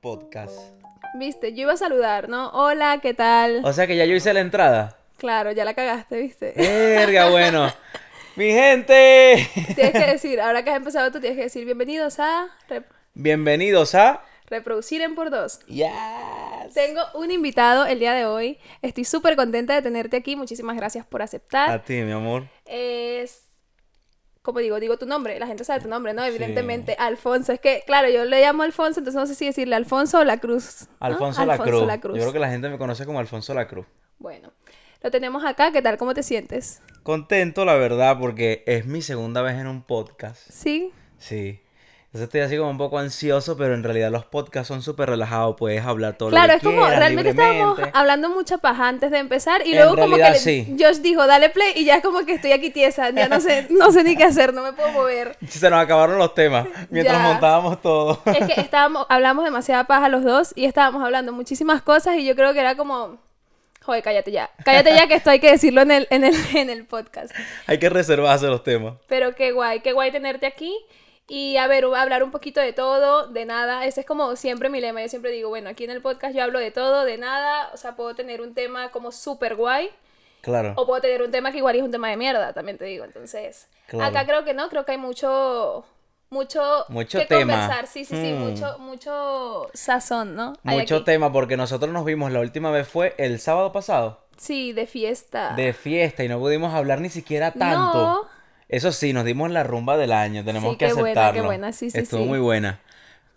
podcast. Viste, yo iba a saludar, ¿no? Hola, ¿qué tal? O sea que ya yo hice la entrada. Claro, ya la cagaste, ¿viste? Verga, bueno. Mi gente. Tienes que decir, ahora que has empezado tú tienes que decir bienvenidos a Rep- Bienvenidos a. Reproducir en por dos. Yes. Tengo un invitado el día de hoy. Estoy súper contenta de tenerte aquí. Muchísimas gracias por aceptar. A ti, mi amor. Es. Como digo, digo tu nombre, la gente sabe tu nombre, ¿no? Evidentemente, Alfonso. Es que, claro, yo le llamo Alfonso, entonces no sé si decirle Alfonso o la Cruz. ¿no? Alfonso, la, Cruz. Yo creo que la gente me conoce como Alfonso la Cruz. Bueno, lo tenemos acá. ¿Qué tal? ¿Cómo te sientes? Contento, la verdad, porque es mi segunda vez en un podcast. Sí. Sí. Entonces estoy así como un poco ansioso, pero en realidad los podcasts son súper relajados. Puedes hablar todo Claro, lo es que como quieras, realmente estábamos hablando mucha paja antes de empezar y En luego como que realidad, sí. Josh dijo, dale play y ya es como que estoy aquí tiesa, ya no sé, no sé ni qué hacer, no me puedo mover. Se nos acabaron los temas mientras Ya. montábamos todo. Es que estábamos, hablamos demasiada paja los dos y estábamos hablando muchísimas cosas y yo creo que era como, joder, cállate ya, cállate ya que esto hay que decirlo en el, en el, en el podcast. Hay que reservarse los temas. Pero qué guay, qué guay tenerte aquí. Y a ver, hablar un poquito de todo, de nada. Ese es como siempre mi lema. Yo siempre digo, bueno, aquí en el podcast yo hablo de todo, de nada. O sea, puedo tener un tema como súper guay. Claro. O puedo tener un tema que igual es un tema de mierda, también te digo. Entonces, Claro. acá creo que no, creo que hay mucho, mucho, Mucho que tema. conversar. Sí, sí, sí, Hmm. mucho, mucho sazón, ¿no? Hay Mucho aquí. tema porque nosotros nos vimos la última vez fue el sábado pasado Sí, de fiesta. de fiesta y no pudimos hablar ni siquiera tanto. No. Eso sí, nos dimos la rumba del año, tenemos Sí, que qué buena, qué aceptarlo. buena, sí, sí, Estuvo sí. muy buena.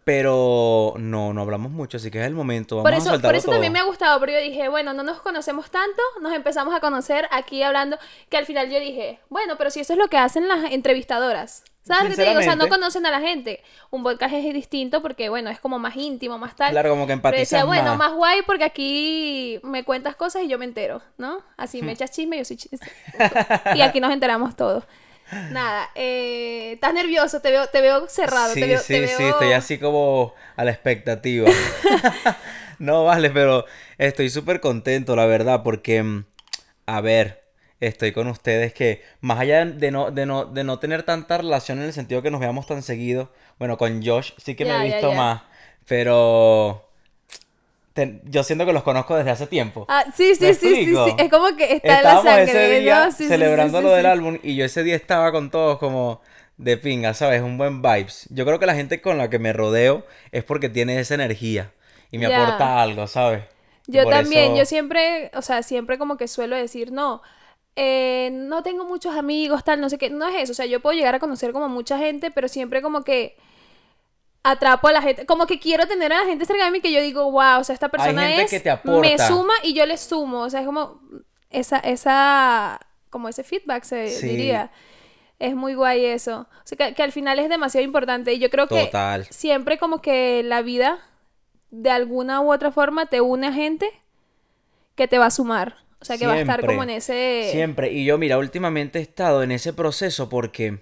Pero no, no hablamos mucho, así que es el momento. Vamos Por eso, a por eso todo. también me ha gustado, porque yo dije, bueno, no nos conocemos tanto, nos empezamos a conocer aquí hablando, que al final yo dije, bueno, pero si eso es lo que hacen las entrevistadoras. ¿Sabes te digo? O sea, no conocen a la gente. Un podcast es distinto porque, bueno, es como más íntimo, más tal. Claro, como que Pero decía, empatizas bueno, más. más guay porque aquí me cuentas cosas y yo me entero, ¿no? Así Hmm. me echas chisme, yo soy chisme. y aquí nos enteramos todos. Nada, eh, estás nervioso, te veo, te veo cerrado, Sí, te veo, sí, te veo... sí, estoy así como a la expectativa. no, vale, pero estoy súper contento, la verdad, porque, mm, a ver, estoy con ustedes que, más allá de no, de no, de no tener tanta relación en el sentido que nos veamos tan seguido, bueno, con Josh sí que me he visto más, pero yo siento que los conozco desde hace tiempo. Ah, sí, sí, ¿Me sí, sí, sí, es como que está en la sangre, ese día ¿no? Sí, sí, sí, celebrando sí, lo del álbum y yo ese día estaba con todos como de pinga, ¿sabes? Un buen vibes. Yo creo que la gente con la que me rodeo es porque tiene esa energía y me aporta algo, ¿sabes? Yo por también, eso- yo siempre, o sea, siempre como que suelo decir, no, eh, no tengo muchos amigos, tal, no sé qué, no es eso, o sea, yo puedo llegar a conocer como mucha gente, pero siempre como que atrapo a la gente, como que quiero tener a la gente cerca de mí que yo digo, wow, o sea, esta persona gente es, que te me suma y yo le sumo, o sea, es como esa, esa, como ese feedback se Sí. diría. Es muy guay eso. O sea, que, que al final es demasiado importante. Y yo creo que Total. siempre como que la vida, de alguna u otra forma, te une a gente que te va a sumar. O sea, que va a estar como en ese... Siempre. Y yo, mira, últimamente he estado en ese proceso porque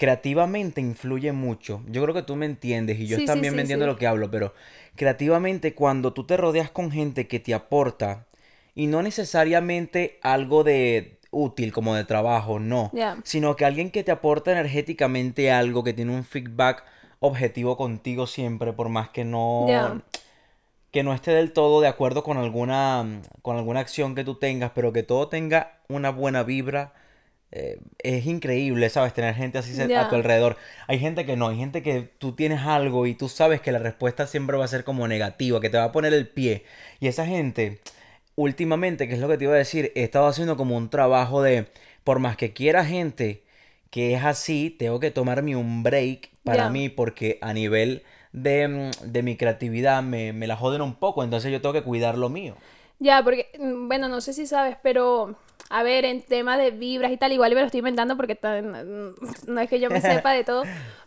creativamente influye mucho. Yo creo que tú me entiendes y yo Sí, también sí, me entiendo lo que hablo, pero creativamente cuando tú te rodeas con gente que te aporta y no necesariamente algo de útil como de trabajo, no, sino que alguien que te aporta energéticamente algo, que tiene un feedback objetivo contigo siempre, por más que no que no esté del todo de acuerdo con alguna, con alguna acción que tú tengas, pero que todo tenga una buena vibra. Eh, es increíble, ¿sabes? Tener gente así a tu alrededor. Hay gente que no, hay gente que tú tienes algo y tú sabes que la respuesta siempre va a ser como negativa, que te va a poner el pie. Y esa gente, últimamente, que es lo que te iba a decir, he estado haciendo como un trabajo de, por más que quiera gente que es así, tengo que tomarme un break para mí porque a nivel de, mm, de mi creatividad me, me la joden un poco, entonces yo tengo que cuidar lo mío. Ya, porque, mm, bueno, no sé si sabes, pero, a ver, en tema de vibras y tal, igual me lo estoy inventando porque tan- no es que yo me sepa de todo,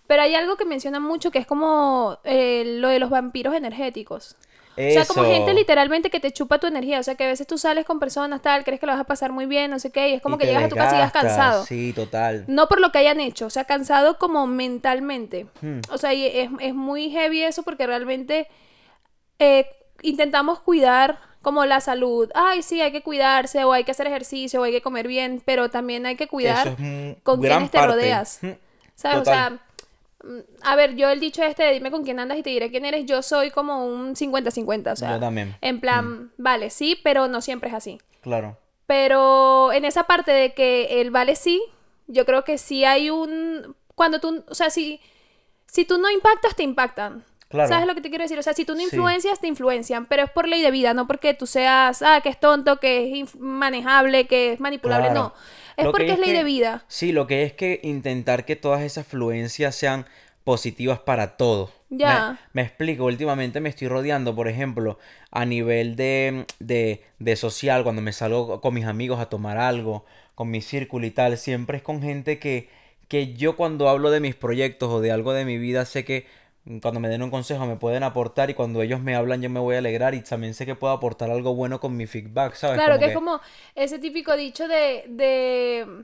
pero hay algo que menciona mucho que es como eh, lo de los vampiros energéticos. O sea, como gente literalmente que te chupa tu energía. O sea, que a veces tú sales con personas, tal, crees que lo vas a pasar muy bien, no sé qué, y es como Y que llegas a tu casa y llegas cansado. Sí, total. No por lo que hayan hecho, o sea, cansado como mentalmente. Hmm. O sea, y es, es muy heavy eso porque realmente eh, intentamos cuidar como la salud. Ay, sí, hay que cuidarse, o hay que hacer ejercicio, o hay que comer bien, pero también hay que cuidar es con quienes te parte. rodeas. ¿Sabes? O sea, mm, a ver, yo el dicho este de dime con quién andas y te diré quién eres, yo soy como un 50-50, o sea, Yo también. en plan, vale, sí, pero no siempre es así. Claro. Pero en esa parte de que el vale sí, yo creo que sí hay un... Cuando tú, o sea, si, si tú no impactas, te impactan. Claro. ¿Sabes lo que te quiero decir? O sea, si tú no Sí. influencias, te influencian, pero es por ley de vida, no porque tú seas, ah, que es tonto, que es manejable, que es manipulable, Claro. no. Es Lo porque es ley que- de vida. Sí, lo que es que intentar que todas esas fluencias sean positivas para todos. Ya. Me, me explico, últimamente me estoy rodeando, por ejemplo, a nivel de, de, de social, cuando me salgo con mis amigos a tomar algo, con mi círculo y tal, siempre es con gente que, que yo cuando hablo de mis proyectos o de algo de mi vida sé que cuando me den un consejo me pueden aportar y cuando ellos me hablan yo me voy a alegrar y también sé que puedo aportar algo bueno con mi feedback, ¿sabes? Claro, Como que es como ese típico dicho de, de,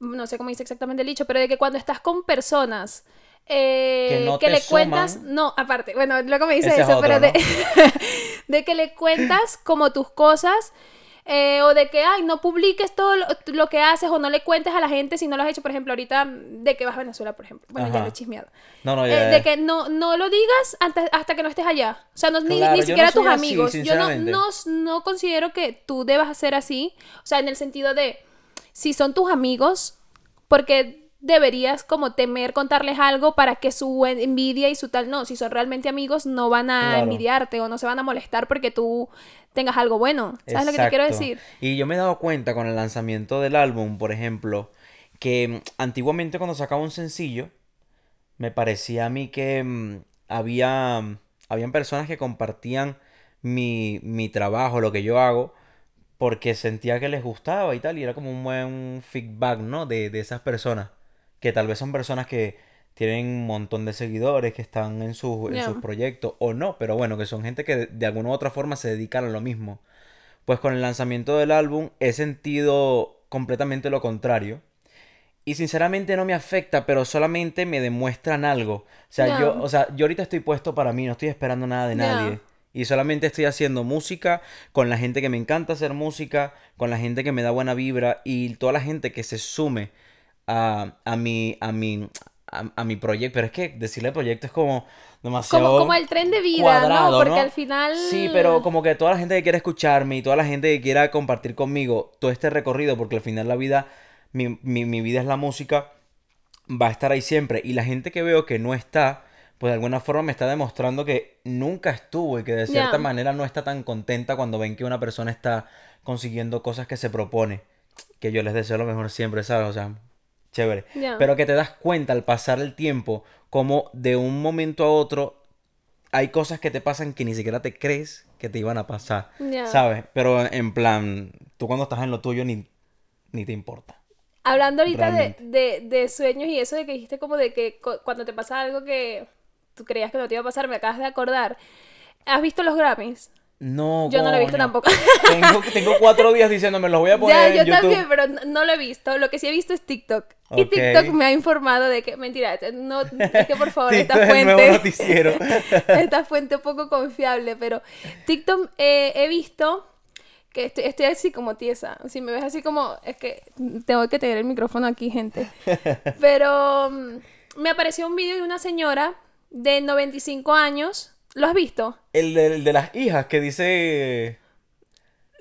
no sé cómo dice exactamente el dicho, pero de que cuando estás con personas eh, Que no que te le cuentas, no, aparte, bueno, luego me dice Ese es eso, otro, pero de, ¿no? de que le cuentas como tus cosas. Eh, o de que, ay, no publiques todo lo, lo que haces o no le cuentes a la gente si no lo has hecho, por ejemplo, ahorita de que vas a Venezuela, por ejemplo. Bueno, ya Ajá. lo he chismeado. No, no, Eh, ya, de ya. que no, no lo digas hasta, hasta que no estés allá. O sea, no, ni, Claro, ni no siquiera soy tus así, amigos. Yo no, no, no considero que tú debas hacer así. O sea, en el sentido de, si son tus amigos, porque deberías como temer contarles algo para que su en- envidia y su tal, no, si son realmente amigos no van a Claro. envidiarte o no se van a molestar porque tú tengas algo bueno. ¿Sabes lo que te quiero decir? Y yo me he dado cuenta con el lanzamiento del álbum, por ejemplo, que mm, antiguamente cuando sacaba un sencillo, me parecía a mí que mm, había, mm, habían personas que compartían mi, mi trabajo, lo que yo hago, porque sentía que les gustaba y tal, y era como un buen feedback, ¿no? De, de esas personas, que tal vez son personas que tienen un montón de seguidores, que están en, sus- en sus proyectos, o no, pero bueno, que son gente que de, de alguna u otra forma se dedican a lo mismo. Pues con el lanzamiento del álbum he sentido completamente lo contrario. Y sinceramente no me afecta, pero solamente me demuestran algo. O sea, yo, o sea, yo ahorita estoy puesto para mí, no estoy esperando nada de nadie. Y solamente estoy haciendo música con la gente que me encanta hacer música, con la gente que me da buena vibra y toda la gente que se sume a, a mi, a mi, a, a mi proyecto. Pero es que decirle proyecto es como demasiado Como, como el tren de vida, cuadrado, ¿no? Porque ¿no? al final... Sí, pero como que toda la gente que quiera escucharme y toda la gente que quiera compartir conmigo todo este recorrido, porque al final la vida, mi, mi, mi vida es la música, va a estar ahí siempre. Y la gente que veo que no está, pues de alguna forma me está demostrando que nunca estuvo y que de cierta manera no está tan contenta cuando ven que una persona está consiguiendo cosas que se propone. Que yo les deseo lo mejor siempre, ¿sabes? O sea, chévere. Pero que te das cuenta al pasar el tiempo, como de un momento a otro hay cosas que te pasan que ni siquiera te crees que te iban a pasar. ¿sabes? Pero en plan, tú cuando estás en lo tuyo ni, ni te importa. Hablando ahorita de, de, de sueños y eso de que dijiste como de que cu- cuando te pasa algo que tú creías que no te iba a pasar, me acabas de acordar. ¿Has visto los Grammys? No, Yo no lo he visto tampoco. Tengo, tengo cuatro días diciéndome, los voy a poner Ya, yo también, pero no, lo he visto. Lo que sí he visto es TikTok. Y Ok. TikTok me ha informado de que, mentira, no, es que por favor, esta es el nuevo fuente, esta fuente poco confiable, pero TikTok eh, he visto que estoy, estoy así como tiesa. Si me ves así como, es que tengo que tener el micrófono aquí, gente. Pero mm, me apareció un video de una señora de 95 años. ¿Lo has visto? El de, el de las hijas que dice...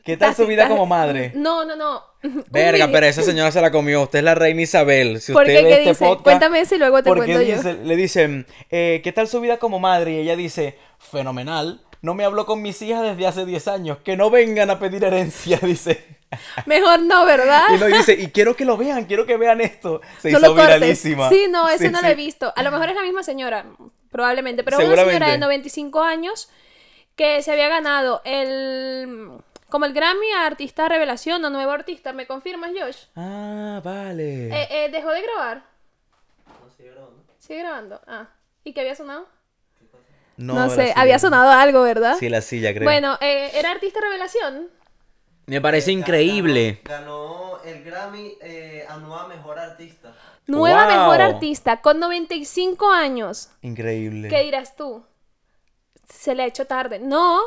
¿Qué tal su vida como madre? No, no, no. Un Verga, video. pero esa señora se la comió. Usted es la reina Isabel. Si ¿Por usted qué? ve ¿Qué este dice? podcast, Cuéntame eso y luego te porque cuento yo. dice- le dicen, eh, ¿qué tal su vida como madre? Y ella dice, fenomenal. No me habló con mis hijas desde hace 10 años. Que no vengan a pedir herencia, dice. Mejor no, ¿verdad? Y no dice, y quiero que lo vean, quiero que vean esto. Se no hizo lo cortes. viralísima. Sí, no, eso Sí, no lo he visto. A lo mejor es la misma señora, probablemente, pero una señora de 95 años que se había ganado el como el Grammy a artista revelación o nuevo artista. ¿Me confirmas, Josh? Ah, vale. Eh, eh, ¿Dejó de grabar? sigue grabando. Ah, ¿y qué había sonado? No, sé, silla. había sonado algo, ¿verdad? Sí, la silla, creo. bueno, eh, era artista revelación. Me parece increíble. Ganó, ganó el Grammy eh, a Nueva Mejor Artista. Nueva Wow. mejor artista con 95 años. Increíble. ¿Qué dirás tú? Se le ha hecho tarde. No.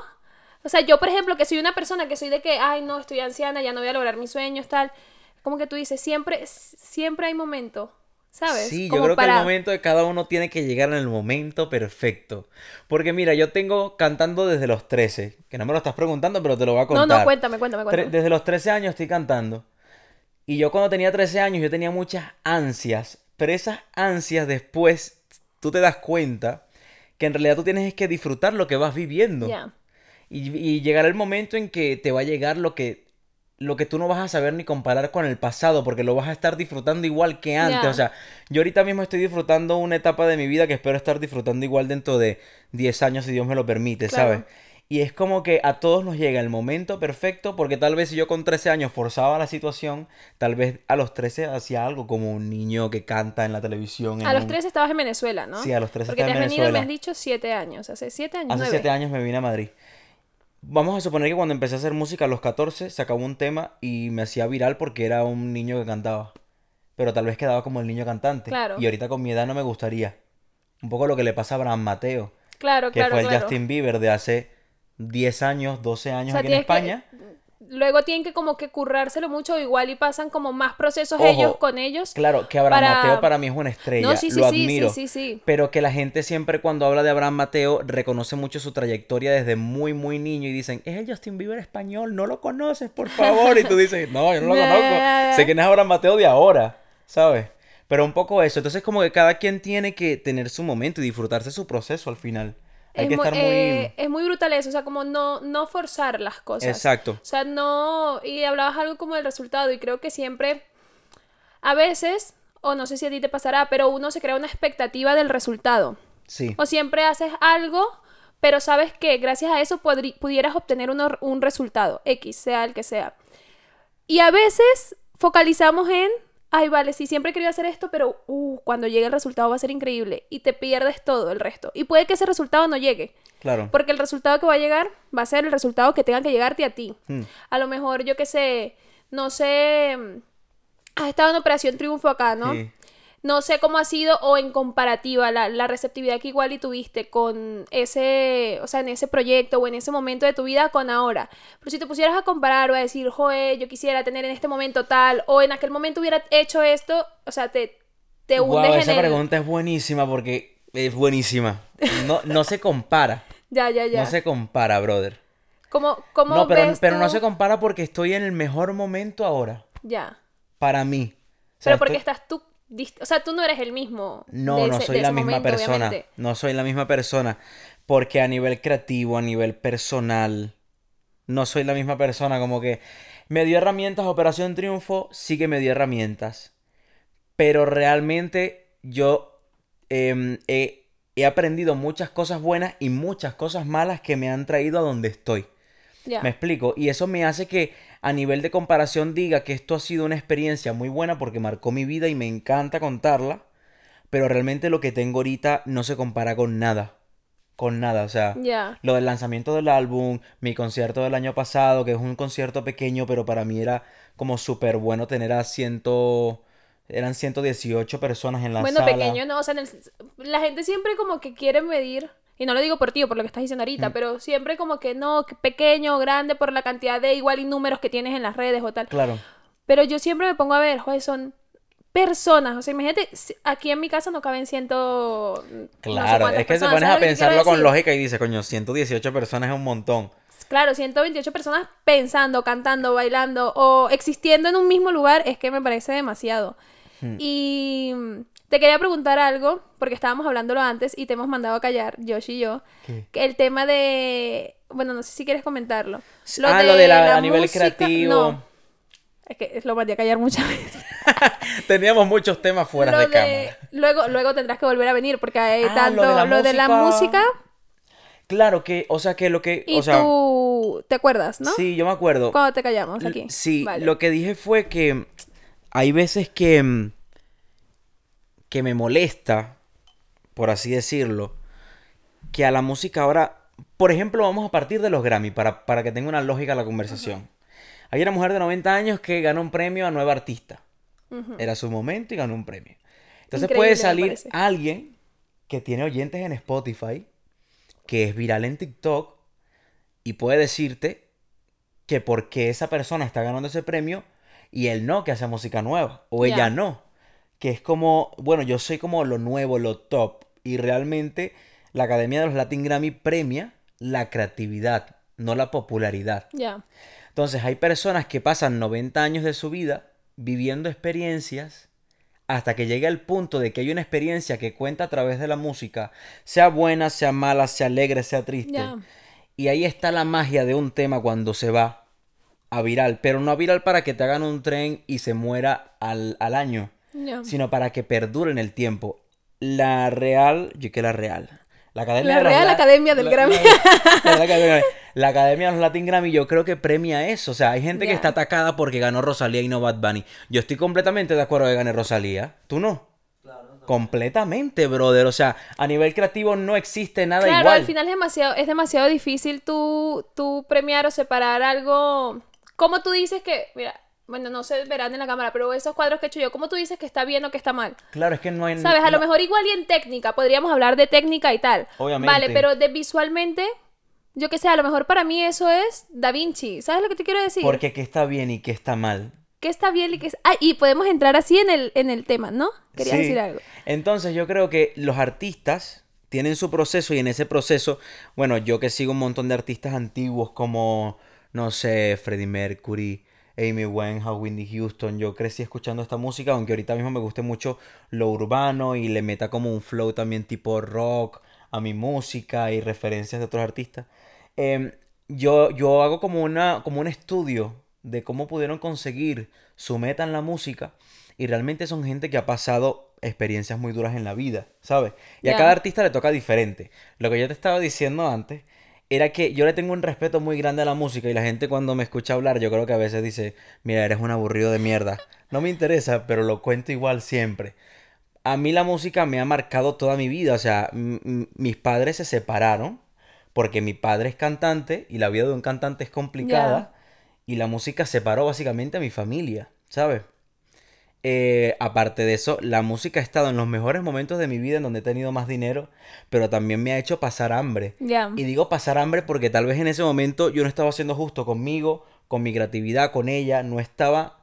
O sea, yo, por ejemplo, que soy una persona que soy de que, ay, no, estoy anciana, ya no voy a lograr mis sueños, tal. Como que tú dices, siempre, siempre hay momento. ¿sabes? Sí, yo creo que el momento de cada uno tiene que llegar en el momento perfecto. Porque mira, yo tengo cantando desde los 13, que no me lo estás preguntando, pero te lo voy a No, contar. no, cuéntame, cuéntame, Tre- cuéntame. Desde los 13 años estoy cantando. Y yo cuando tenía 13 años yo tenía muchas ansias, pero esas ansias después tú te das cuenta que en realidad tú tienes es que disfrutar lo que vas viviendo. Y, y llegará el momento en que te va a llegar lo que, lo que tú no vas a saber ni comparar con el pasado, porque lo vas a estar disfrutando igual que antes. O sea, yo ahorita mismo estoy disfrutando una etapa de mi vida que espero estar disfrutando igual dentro de 10 años, si Dios me lo permite, Claro. ¿sabes? Y es como que a todos nos llega el momento perfecto, porque tal vez si yo con 13 años forzaba la situación, tal vez a los 13 hacía algo como un niño que canta en la televisión. A los un- 13 estabas en Venezuela, ¿no? Sí, a los 13 Porque te has en venido, me Venezuela. has dicho 7 años. Hace 7 años, Hace 9. siete años me vine a Madrid. Vamos a suponer que cuando empecé a hacer música a los 14 sacaba un tema y me hacía viral porque era un niño que cantaba. Pero tal vez quedaba como el niño cantante. Claro. Y ahorita con mi edad no me gustaría. Un poco lo que le pasa a Abraham Mateo, Claro, que claro, fue el claro. Justin Bieber de hace 10 años, 12 años O sea, aquí en que- España. Luego tienen que como que currárselo mucho igual y pasan como más procesos Ojo, ellos con ellos. Claro, que Abraham para- Mateo para mí es una estrella, No, sí, sí, lo sí, admiro. sí, sí, sí. Pero que la gente siempre cuando habla de Abraham Mateo reconoce mucho su trayectoria desde muy, muy niño y dicen, es el Justin Bieber español, no lo conoces, por favor. Y tú dices, no, yo no lo conozco. Sé quién es Abraham Mateo de ahora, ¿sabes? Pero un poco eso. Entonces como que cada quien tiene que tener su momento y disfrutarse su proceso al final. Hay es, que muy, estar muy... eh, es muy brutal eso, o sea, como no, no forzar las cosas. Exacto. O sea, no. Y hablabas algo como del resultado, y creo que siempre. A veces, o no sé si a ti te pasará, pero uno se crea una expectativa del resultado. Sí. O siempre haces algo, pero sabes que gracias a eso pudieras obtener uno- un resultado, X, sea el que sea. Y a veces focalizamos en, ay, vale, sí, siempre he querido hacer esto, pero uh, cuando llegue el resultado va a ser increíble. Y te pierdes todo el resto. Y puede que ese resultado no llegue. Claro. Porque el resultado que va a llegar va a ser el resultado que tenga que llegarte a ti. Hmm. A lo mejor, yo qué sé, no sé, mm, has estado en Operación Triunfo acá, ¿no? Sí. No sé cómo ha sido o en comparativa la, la receptividad que igual y tuviste con ese, o sea, en ese proyecto o en ese momento de tu vida con ahora. Pero si te pusieras a comparar o a decir, joe, yo quisiera tener en este momento tal, o en aquel momento hubiera hecho esto, o sea, te, te Wow, hundes esa en el... pregunta es buenísima porque es buenísima. No, no se compara. Ya, ya, ya. No se compara, brother. ¿Cómo, cómo No, pero, ves pero no se compara porque estoy en el mejor momento ahora. Ya. Para mí. O sea, Pero porque estoy- estás tú, o sea, tú no eres el mismo. No, de no ese- soy la ese misma momento, persona. obviamente. No soy la misma persona. Porque a nivel creativo, a nivel personal, no soy la misma persona. Como que me dio herramientas Operación Triunfo, sí que me dio herramientas. Pero realmente yo em, he, he aprendido muchas cosas buenas y muchas cosas malas que me han traído a donde estoy. Me explico. Y eso me hace que a nivel de comparación diga que esto ha sido una experiencia muy buena porque marcó mi vida y me encanta contarla. Pero realmente lo que tengo ahorita no se compara con nada. Con nada. O sea, lo del lanzamiento del álbum, mi concierto del año pasado, que es un concierto pequeño, pero para mí era como súper bueno tener a ciento... Eran 118 personas en la Bueno, sala. pequeño no, o sea, el- la gente siempre como que quiere medir, y no lo digo por ti o por lo que estás diciendo Mm. ahorita, pero siempre como que no, que pequeño grande por la cantidad de igual y números que tienes en las redes o tal. Claro. Pero yo siempre me pongo a ver, joder, son personas, o sea, imagínate, aquí en mi casa no caben ciento... no sé Claro, es que personas, pones a ¿sabes lo que pensarlo con lógica y dices, coño, 118 personas es un montón. Claro, 128 personas pensando, cantando, bailando o existiendo en un mismo lugar es que me parece demasiado. Hmm. Y mm, te quería preguntar algo, porque estábamos hablándolo antes y te hemos mandado a callar, Josh y yo, ¿Qué? que el tema de... Bueno, no sé si quieres comentarlo. ah, lo de la, a nivel creativo. No, es que lo mandé a callar muchas veces. Teníamos muchos temas fuera Lo de, de- cámara. Luego, luego tendrás que volver a venir porque hay Ah, tanto lo de la lo de la música. Claro que, o sea, que lo que, y o sea, tú te acuerdas, ¿no? sí, yo me acuerdo. Cuando te callamos L- aquí. Sí, Vale. lo que dije fue que hay veces que, mm, que me molesta, por así decirlo, que a la música ahora, por ejemplo, vamos a partir de los Grammy para, para que tenga una lógica la conversación. Hay una mujer de 90 años que ganó un premio a nueva artista. Era su momento y ganó un premio. Entonces Increíble, puede salir alguien que tiene oyentes en Spotify, que es viral en TikTok, y puede decirte que porque esa persona está ganando ese premio y él no, que hace música nueva, o ella no, que es como, bueno, yo soy como lo nuevo, lo top. Y realmente la Academia de los Latin Grammy premia la creatividad, no la popularidad. Ya. Entonces hay personas que pasan 90 años de su vida viviendo experiencias hasta que llega el punto de que hay una experiencia que cuenta a través de la música, sea buena, sea mala, sea alegre, sea triste. Ya. Y ahí está la magia de un tema cuando se va a viral, pero no a viral para que te hagan un tren y se muera al, al año, Sino para que perdure en el tiempo. La Real, yo que la Real. La Academia La Real La- Academia del la- Grammy. la- la Academia- La Academia de los Latin Grammy yo creo que premia eso. O sea, hay gente que está atacada porque ganó Rosalía y no Bad Bunny. Yo estoy completamente de acuerdo que gane Rosalía. ¿Tú no? Claro. Completamente, brother. O sea, a nivel creativo no existe nada Claro, igual. al final es demasiado, es demasiado difícil tú, tú premiar o separar algo. Como tú dices que, mira, bueno, no se verán en la cámara, pero esos cuadros que he hecho yo, ¿cómo tú dices que está bien o que está mal? Claro, es que no hay... ¿Sabes? A lo mejor igual y en técnica, podríamos hablar de técnica y tal. Obviamente. Vale, pero de visualmente, yo que sé, a lo mejor para mí eso es Da Vinci. ¿Sabes lo que te quiero decir? Porque qué está bien y qué está mal. ¿Qué está bien y qué es... Ah, y podemos entrar así en el, en el tema, ¿no? Querías Sí. decir algo. Entonces yo creo que los artistas tienen su proceso y en ese proceso, bueno, yo que sigo un montón de artistas antiguos como, no sé, Freddie Mercury, Amy Winehouse, Whitney Houston, yo crecí escuchando esta música, aunque ahorita mismo me guste mucho lo urbano y le meta como un flow también tipo rock a mi música y referencias de otros artistas. Em, yo, yo hago como, una, como un estudio de cómo pudieron conseguir su meta en la música y realmente son gente que ha pasado experiencias muy duras en la vida, ¿sabes? Y a cada artista le toca diferente. Lo que yo te estaba diciendo antes era que yo le tengo un respeto muy grande a la música y la gente cuando me escucha hablar yo creo que a veces dice, mira, eres un aburrido de mierda. No me interesa, pero lo cuento igual siempre. A mí la música me ha marcado toda mi vida, o sea, mis padres se separaron porque mi padre es cantante y la vida de un cantante es complicada y la música separó básicamente a mi familia, ¿sabes? Eh, aparte de eso, la música ha estado en los mejores momentos de mi vida en donde he tenido más dinero, pero también me ha hecho pasar hambre. Ya. Y digo pasar hambre porque tal vez en ese momento yo no estaba siendo justo conmigo, con mi creatividad, con ella, no estaba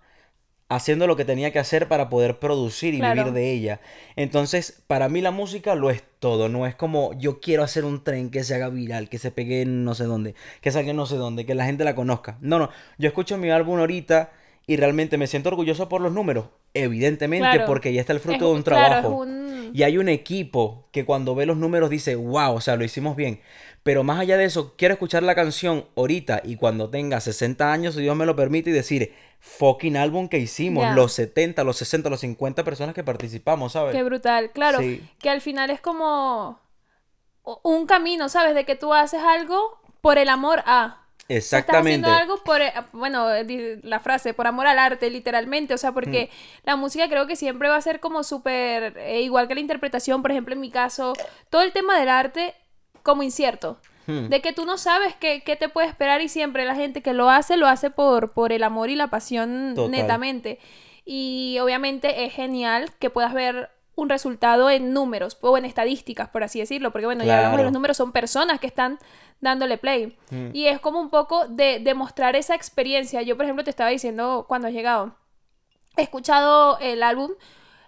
haciendo lo que tenía que hacer para poder producir y Claro. vivir de ella. Entonces, para mí la música lo es todo, no es como yo quiero hacer un tren que se haga viral, que se pegue en no sé dónde, que salga en no sé dónde, que la gente la conozca. No, no, yo escucho mi álbum ahorita y realmente me siento orgulloso por los números, evidentemente Claro. porque ya está el fruto Es- de un claro, trabajo. un- Y hay un equipo que cuando ve los números dice, wow, o sea, lo hicimos bien. Pero más allá de eso, quiero escuchar la canción ahorita y cuando tenga 60 años, si Dios me lo permite, y decir, fucking álbum que hicimos, Ya. los 70, los 60, los 50 personas que participamos, ¿sabes? Qué brutal, claro. Sí. Que al final es como un camino, ¿sabes? De que tú haces algo por el amor a. Estás Exactamente. haciendo algo por, eh, bueno, eh, la frase, por amor al arte, literalmente. O sea, porque Mm. la música creo que siempre va a ser como súper, eh, igual que la interpretación, por ejemplo, en mi caso, todo el tema del arte como incierto. Hmm. De que tú no sabes qué, qué te puede esperar y siempre la gente que lo hace, lo hace por, por el amor y la pasión Total. netamente. Y obviamente es genial que puedas ver un resultado en números o en estadísticas, por así decirlo, porque bueno, ya hablamos de los números, son personas que están dándole play. Mm. Y es como un poco de demostrar esa experiencia. Yo, por ejemplo, te estaba diciendo cuando has llegado, he escuchado el álbum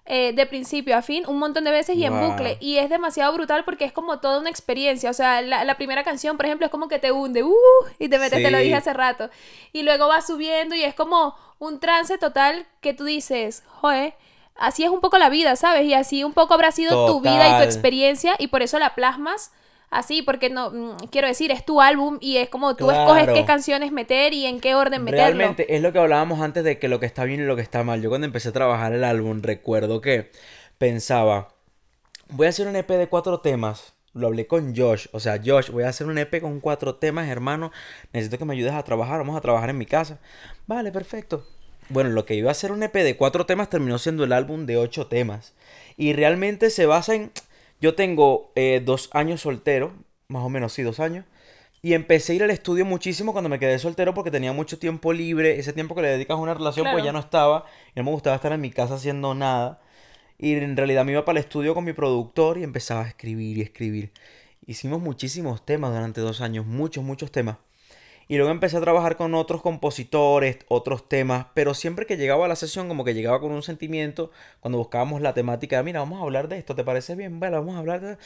eh, de principio a fin un montón de veces y en bucle. Y es demasiado brutal porque es como toda una experiencia. O sea, la, la primera canción, por ejemplo, es como que te hunde, uh, y te metes, te lo Sí. dije hace rato. Y luego va subiendo y es como un trance total que tú dices, joder. Así es un poco la vida, ¿sabes? Y así un poco habrá sido tu vida y tu experiencia y por eso la plasmas así, porque no, mm, quiero decir, es tu álbum y es como tú Claro. escoges qué canciones meter y en qué orden meterlo. Realmente es lo que hablábamos antes de que lo que está bien y lo que está mal. Yo cuando empecé a trabajar el álbum recuerdo que pensaba, voy a hacer un EP de cuatro temas. Lo hablé con Josh, o sea, Josh, voy a hacer un EP con cuatro temas, hermano. Necesito que me ayudes a trabajar, vamos a trabajar en mi casa. Vale, perfecto. Bueno, lo que iba a ser un EP de cuatro temas terminó siendo el álbum de ocho temas. Y realmente se basa en... Yo tengo eh, dos años soltero, más o menos, sí, dos años. Y empecé a ir al estudio muchísimo cuando me quedé soltero porque tenía mucho tiempo libre. Ese tiempo que le dedicas a una relación, pues ya no estaba. Y no me gustaba estar en mi casa haciendo nada. Y en realidad me iba para el estudio con mi productor y empezaba a escribir y escribir. Hicimos muchísimos temas durante dos años, muchos, muchos temas. Y luego empecé a trabajar con otros compositores, otros temas, pero siempre que llegaba a la sesión como que llegaba con un sentimiento, cuando buscábamos la temática, mira, vamos a hablar de esto, ¿te parece bien? Bueno, vamos a hablar de...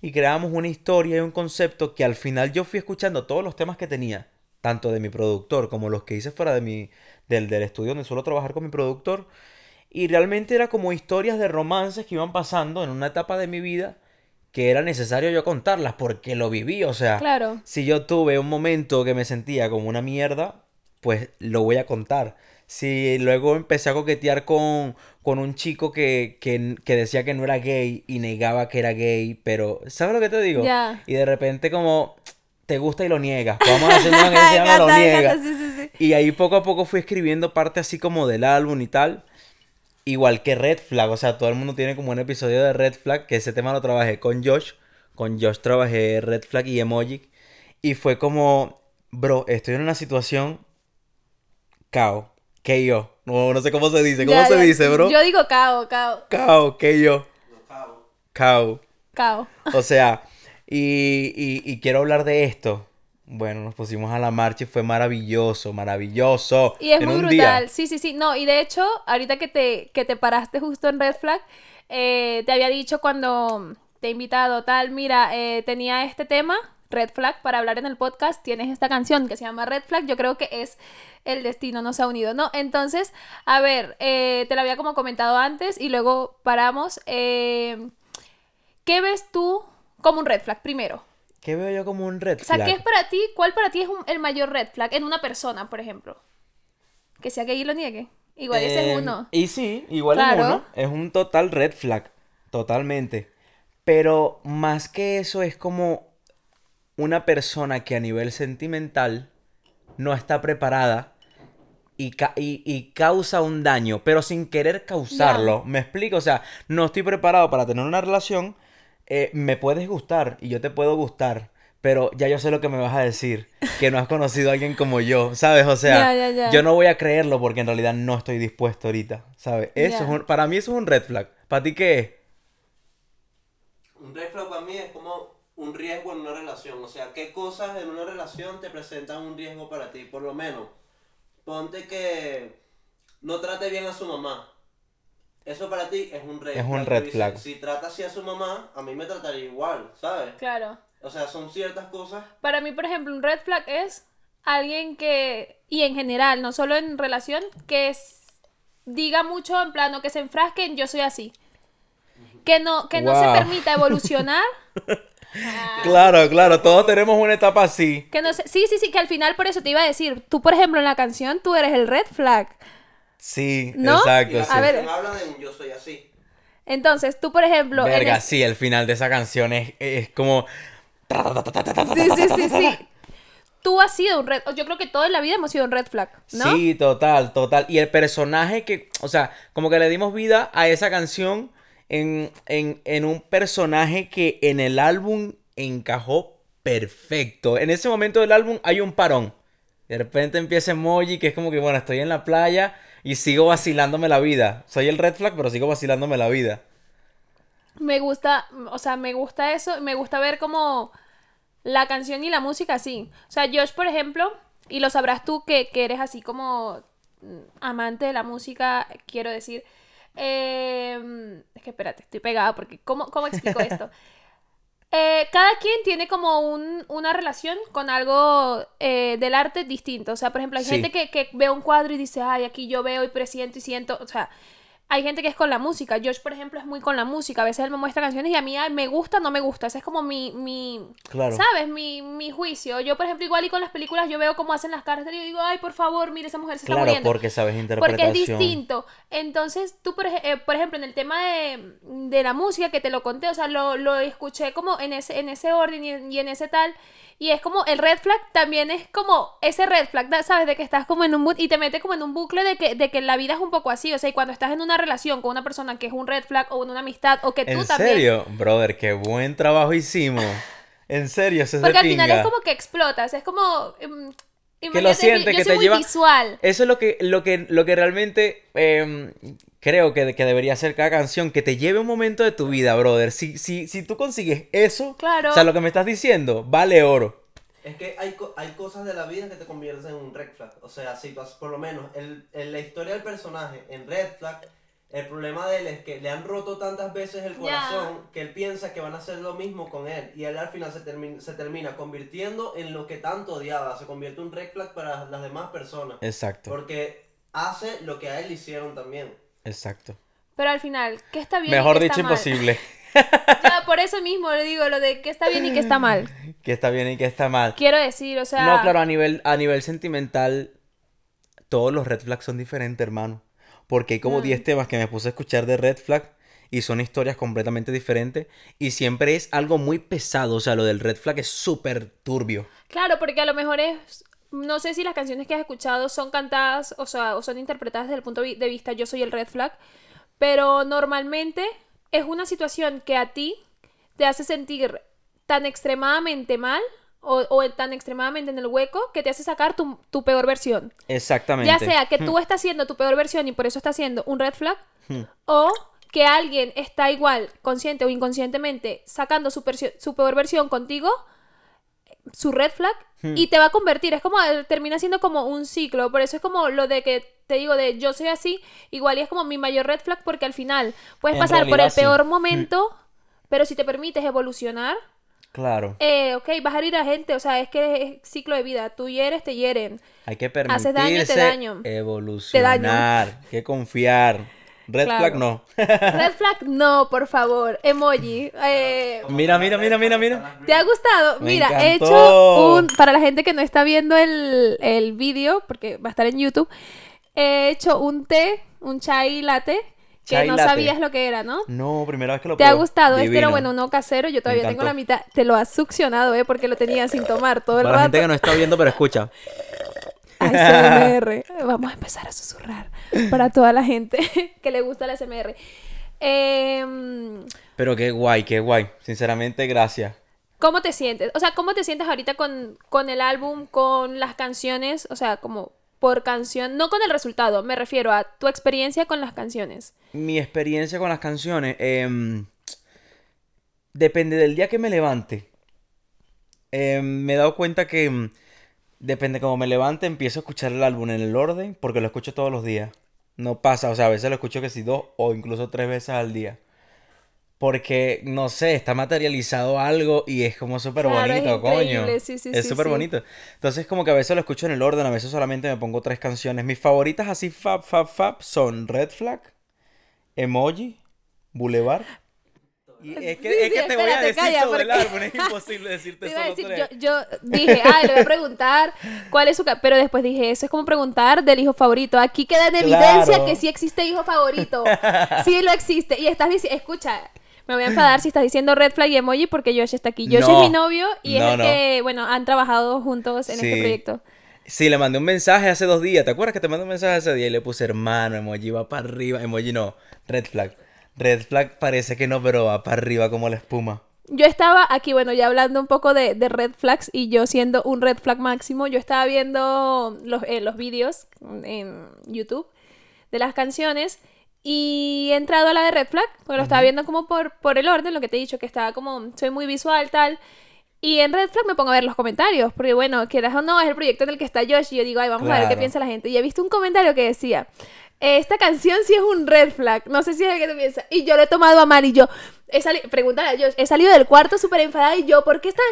Y creábamos una historia y un concepto que al final yo fui escuchando todos los temas que tenía, tanto de mi productor como los que hice fuera de mi, del, del estudio donde suelo trabajar con mi productor. Y realmente era como historias de romances que iban pasando en una etapa de mi vida que era necesario yo contarlas porque lo viví, o sea, Claro. si yo tuve un momento que me sentía como una mierda, pues lo voy a contar. Si luego empecé a coquetear con, con un chico que, que, que decía que no era gay y negaba que era gay, pero ¿sabes lo que te digo? Ya. Y de repente como te gusta y lo niegas. Vamos a hacer una que se llama Lo Niega. encanta, sí, sí, sí. Y ahí poco a poco fui escribiendo parte así como del álbum y tal. Igual que Red Flag, o sea, todo el mundo tiene como un episodio de Red Flag, que ese tema lo trabajé con Josh. Con Josh trabajé Red Flag y Emoji. Y fue como, bro, estoy en una situación cao, que yo. No, no sé cómo se dice, ¿cómo Ya, se ya. dice, bro? Yo digo cao, cao, Cao, que yo. Cao. cao. O sea, y, y- y quiero hablar de esto. Bueno, nos pusimos a la marcha y fue maravilloso, maravilloso. Y es En muy un brutal. día. Sí, sí, sí. No, y de hecho, ahorita que te, que te paraste justo en Red Flag, eh, te había dicho cuando te he invitado, tal, mira, eh, tenía este tema, Red Flag, para hablar en el podcast, tienes esta canción que se llama Red Flag, yo creo que es el destino nos ha unido, ¿no? Entonces, a ver, eh, te lo había como comentado antes y luego paramos. ¿Qué ves tú como un Red Flag primero? ¿Qué veo yo como un red O sea, flag? ¿qué es para ti? ¿Cuál para ti es un- el mayor red flag en una persona, por ejemplo? Que sea gay y lo niegue. Igual ese es Eh, uno. Y sí, igual Claro. es uno. Es un total red flag. Totalmente. Pero más que eso es como una persona que a nivel sentimental no está preparada y, ca- y- y causa un daño, pero sin querer causarlo. ¿Me explico? O sea, no estoy preparado para tener una relación. Eh, me puedes gustar y yo te puedo gustar. Pero ya yo sé lo que me vas a decir, que no has conocido a alguien como yo, ¿sabes? O sea, yo no voy a creerlo porque en realidad no estoy dispuesto ahorita, ¿sabes? Eso es un- para mí eso es un red flag. ¿Para ti qué es? Un red flag para mí es como un riesgo en una relación. O sea, ¿qué cosas en una relación te presentan un riesgo para ti? Por lo menos, ponte que no trate bien a su mamá. Eso para ti es un red Es un flag. Red dices, flag. Si trata así a su mamá, a mí me trataría igual, ¿sabes? Claro. O sea, son ciertas cosas. Para mí, por ejemplo, un red flag es alguien que, y en general, no solo en relación, que es- diga mucho en plano, que se enfrasque en yo soy así. Que no, que no se permita evolucionar. Ah. Claro, claro, todos tenemos una etapa así. Que no se- sí, sí, sí, que al final por eso te iba a decir, tú por ejemplo en la canción, tú eres el red flag. Sí, ¿No? Exacto. sí. A ver. habla de un yo soy así. Entonces, tú por ejemplo... Verga, sí, el final de esa canción es, es como... Sí, sí, sí, sí. Tú has sido un red, yo creo que toda en la vida hemos sido un red flag, ¿no? Sí, total, total. Y el personaje que, o sea, como que le dimos vida a esa canción en, en, en un personaje que en el álbum encajó perfecto. En ese momento del álbum hay un parón. De repente empieza emoji, que es como que, bueno, estoy en la playa y sigo vacilándome la vida. Soy el red flag, pero sigo vacilándome la vida. Me gusta, o sea, me gusta eso, me gusta ver como la canción y la música así. O sea, Josh, por ejemplo, y lo sabrás tú que, que eres así como mm, amante de la música, quiero decir. eh, es que espérate, estoy pegada porque ¿cómo, cómo explico esto? Eh, cada quien tiene como un- una relación con algo eh, del arte distinto. O sea, por ejemplo, hay Sí. gente que, que ve un cuadro y dice, ay, aquí yo veo y presiento y siento. O sea, hay gente que es con la música. Josh, por ejemplo, es muy con la música. A veces él me muestra canciones y a mí ay, me gusta, no me gusta. Ese es como mi, mi Claro. ¿sabes? Mi, mi juicio. Yo, por ejemplo, igual y con las películas, yo veo cómo hacen las caras y yo digo, ay, por favor, mire, esa mujer se está Claro, muriendo. porque sabes Porque interpretación. es distinto. Entonces, tú, por, eh, por ejemplo, en el tema de, de la música que te lo conté, o sea, lo, lo escuché como en ese, en ese orden y en, y en ese tal. Y es como el red flag también es como ese red flag, ¿sabes? De que estás como en un mood y te mete como en un bucle de que, de que la vida es un poco así. O sea, y cuando estás en una relación con una persona que es un red flag o en una amistad o que tú ¿En también. serio? Brother, qué buen trabajo hicimos. En serio, de Porque al final pinga. es como que explotas, es como... em, Que lo siente, yo que soy te muy lleva... visual. Eso es lo que, lo que, lo que realmente em, creo que, que debería ser cada canción, que te lleve un momento de tu vida, brother. Si, si, si tú consigues eso, Claro. o sea, lo que me estás diciendo, vale oro. Es que hay, co- hay cosas de la vida que te convierten en un red flag. O sea, si tú has- por lo menos el, en la historia del personaje en red flag, el problema de él es que le han roto tantas veces el corazón que él piensa que van a hacer lo mismo con él. Y él al final se, termi- se termina convirtiendo en lo que tanto odiaba. Se convierte en un red flag para las demás personas. Exacto, Porque hace lo que a él le hicieron también. Exacto. Pero al final, ¿qué está bien? y Mejor qué dicho, está mal? imposible. Ya, por eso mismo le digo lo de qué está bien y qué está mal. Que está bien y que está mal. Quiero decir, o sea. No, claro, a nivel, a nivel sentimental, todos los red flags son diferentes, hermano. Porque hay Mm. como 10 temas que me puse a escuchar de red flag y son historias completamente diferentes. Y siempre es algo muy pesado. O sea, lo del red flag es súper turbio. Claro, porque a lo mejor es. No sé si las canciones que has escuchado son cantadas, o sea, o son interpretadas desde el punto de vista yo soy el red flag, pero normalmente es una situación que a ti te hace sentir tan extremadamente mal o, o tan extremadamente en el hueco que te hace sacar tu, tu peor versión. Exactamente. Ya sea que tú estás siendo tu peor versión y por eso estás siendo un red flag, Hmm. o que alguien está igual, consciente o inconscientemente, sacando su, su peor versión contigo, su red flag, Hmm. y te va a convertir. Es como, eh, termina siendo como un ciclo. Por eso es como lo de que te digo de yo soy así, igual y es como mi mayor red flag porque al final puedes En pasar por el sí. peor momento, pero si te permites evolucionar, Claro. eh, ok, vas a herir a gente, o sea, es que es ciclo de vida. Tú hieres, te hieren. Hay que Haces daño, te permitirse daño. evolucionar. Hay que confiar. Red Claro. flag no. Red flag, no, por favor. Emoji. Eh, mira, mira, mira, mira, mira. ¿Te ha gustado? Me Mira, he encantó. hecho un. Para la gente que no está viendo el, el vídeo, porque va a estar en YouTube, he hecho un té, un chai latte, que Chai no latte. sabías lo que era, ¿no? No, primera vez que lo ¿Te ha gustado? Este era Divino. bueno, uno casero. Yo todavía tengo la mitad. Te lo has succionado, ¿eh? Porque lo tenía sin tomar todo el Para la gente rato. que no está viendo, pero escucha. ASMR. Vamos a empezar a susurrar para toda la gente que le gusta la ASMR. Em, Pero qué guay, qué guay. Sinceramente, gracias. ¿Cómo te sientes? O sea, ¿cómo te sientes ahorita con, con el álbum, con las canciones? O sea, como por canción, no con el resultado, me refiero a tu experiencia con las canciones. Mi experiencia con las canciones em, depende del día que me levante. Em, me he dado cuenta que depende cómo me levante, empiezo a escuchar el álbum en el orden porque lo escucho todos los días. No pasa, o sea, a veces lo escucho que si dos o incluso tres veces al día. Porque, no sé, está materializado algo y es como súper Claro, bonito, coño. sí, sí, es sí, súper sí. bonito. Entonces, como que a veces lo escucho en el orden, a veces solamente me pongo tres canciones. Mis favoritas así, fab, fab, fab, son Red Flag, Emoji, Boulevard. Y es que, Sí, es sí, que te voy a decir calla, todo el álbum, es imposible decirte Te iba a solo decir, tres. yo, yo dije, ah, le voy a preguntar cuál es su... Pero después dije, eso es como preguntar del hijo favorito. Aquí queda en evidencia Claro. que sí existe hijo favorito. Sí lo existe. Y estás diciendo, escucha, me voy a enfadar si estás diciendo red flag y emoji porque Josh está aquí. Josh No. es mi novio y es el no. que, bueno, han trabajado juntos en Sí. este proyecto. Sí, le mandé un mensaje hace dos días. ¿Te acuerdas que te mandé un mensaje ese día y le puse hermano, emoji va para arriba? Emoji no, red flag. Red flag parece que no, pero va para arriba como la espuma. Yo estaba aquí, bueno, ya hablando un poco de, de red flags y yo siendo un red flag máximo, yo estaba viendo los, eh, los vídeos en YouTube de las canciones y he entrado a la de red flag, porque lo estaba viendo como por, por el orden, lo que te he dicho, que estaba como, soy muy visual, tal. Y en Red Flag me pongo a ver los comentarios, porque bueno, quieras o no, es el proyecto en el que está Josh y yo digo, ay, vamos a ver qué piensa la gente. Y he visto un comentario que decía, esta canción sí es un red flag, no sé si es el que tú piensas. Y yo lo he tomado a mal y yo, he salido, pregúntale a Josh, he salido del cuarto súper enfadada y yo, ¿por qué está,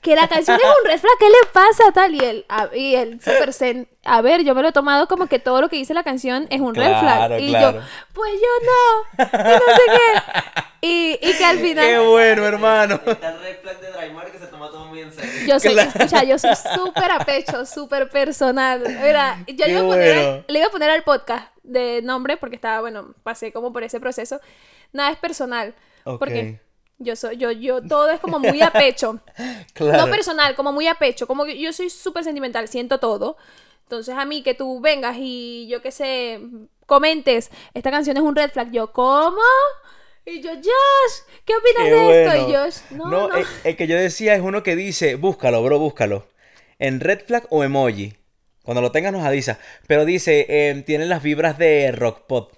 que la canción es un red flag? ¿Qué le pasa tal? Y él, a, y él súper zen, a ver, yo me lo he tomado como que todo lo que dice la canción es un red flag. Y claro. yo, pues yo no, y no sé qué. Y, y que al final... ¡Qué bueno, hermano! Está el red flag de Draymar Yo soy, Claro. escucha, yo soy súper a pecho, súper personal. Mira, yo le iba, a poner bueno. le iba a poner al podcast de nombre porque estaba, bueno, pasé como por ese proceso. Nada es personal. Ok. Porque yo soy, yo, yo, todo es como muy a pecho. Claro. No personal, como muy a pecho. Como que yo soy súper sentimental, siento todo. Entonces a mí que tú vengas y yo qué sé, comentes, esta canción es un red flag. Yo, ¿cómo? Y yo, Josh, ¿qué opinas Qué de esto? Y. Josh, no, no. El, el que yo decía es uno que dice, búscalo, bro, búscalo. En red flag o emoji. Cuando lo tengas nos avisa. Pero dice, eh, tiene las vibras de rock pop.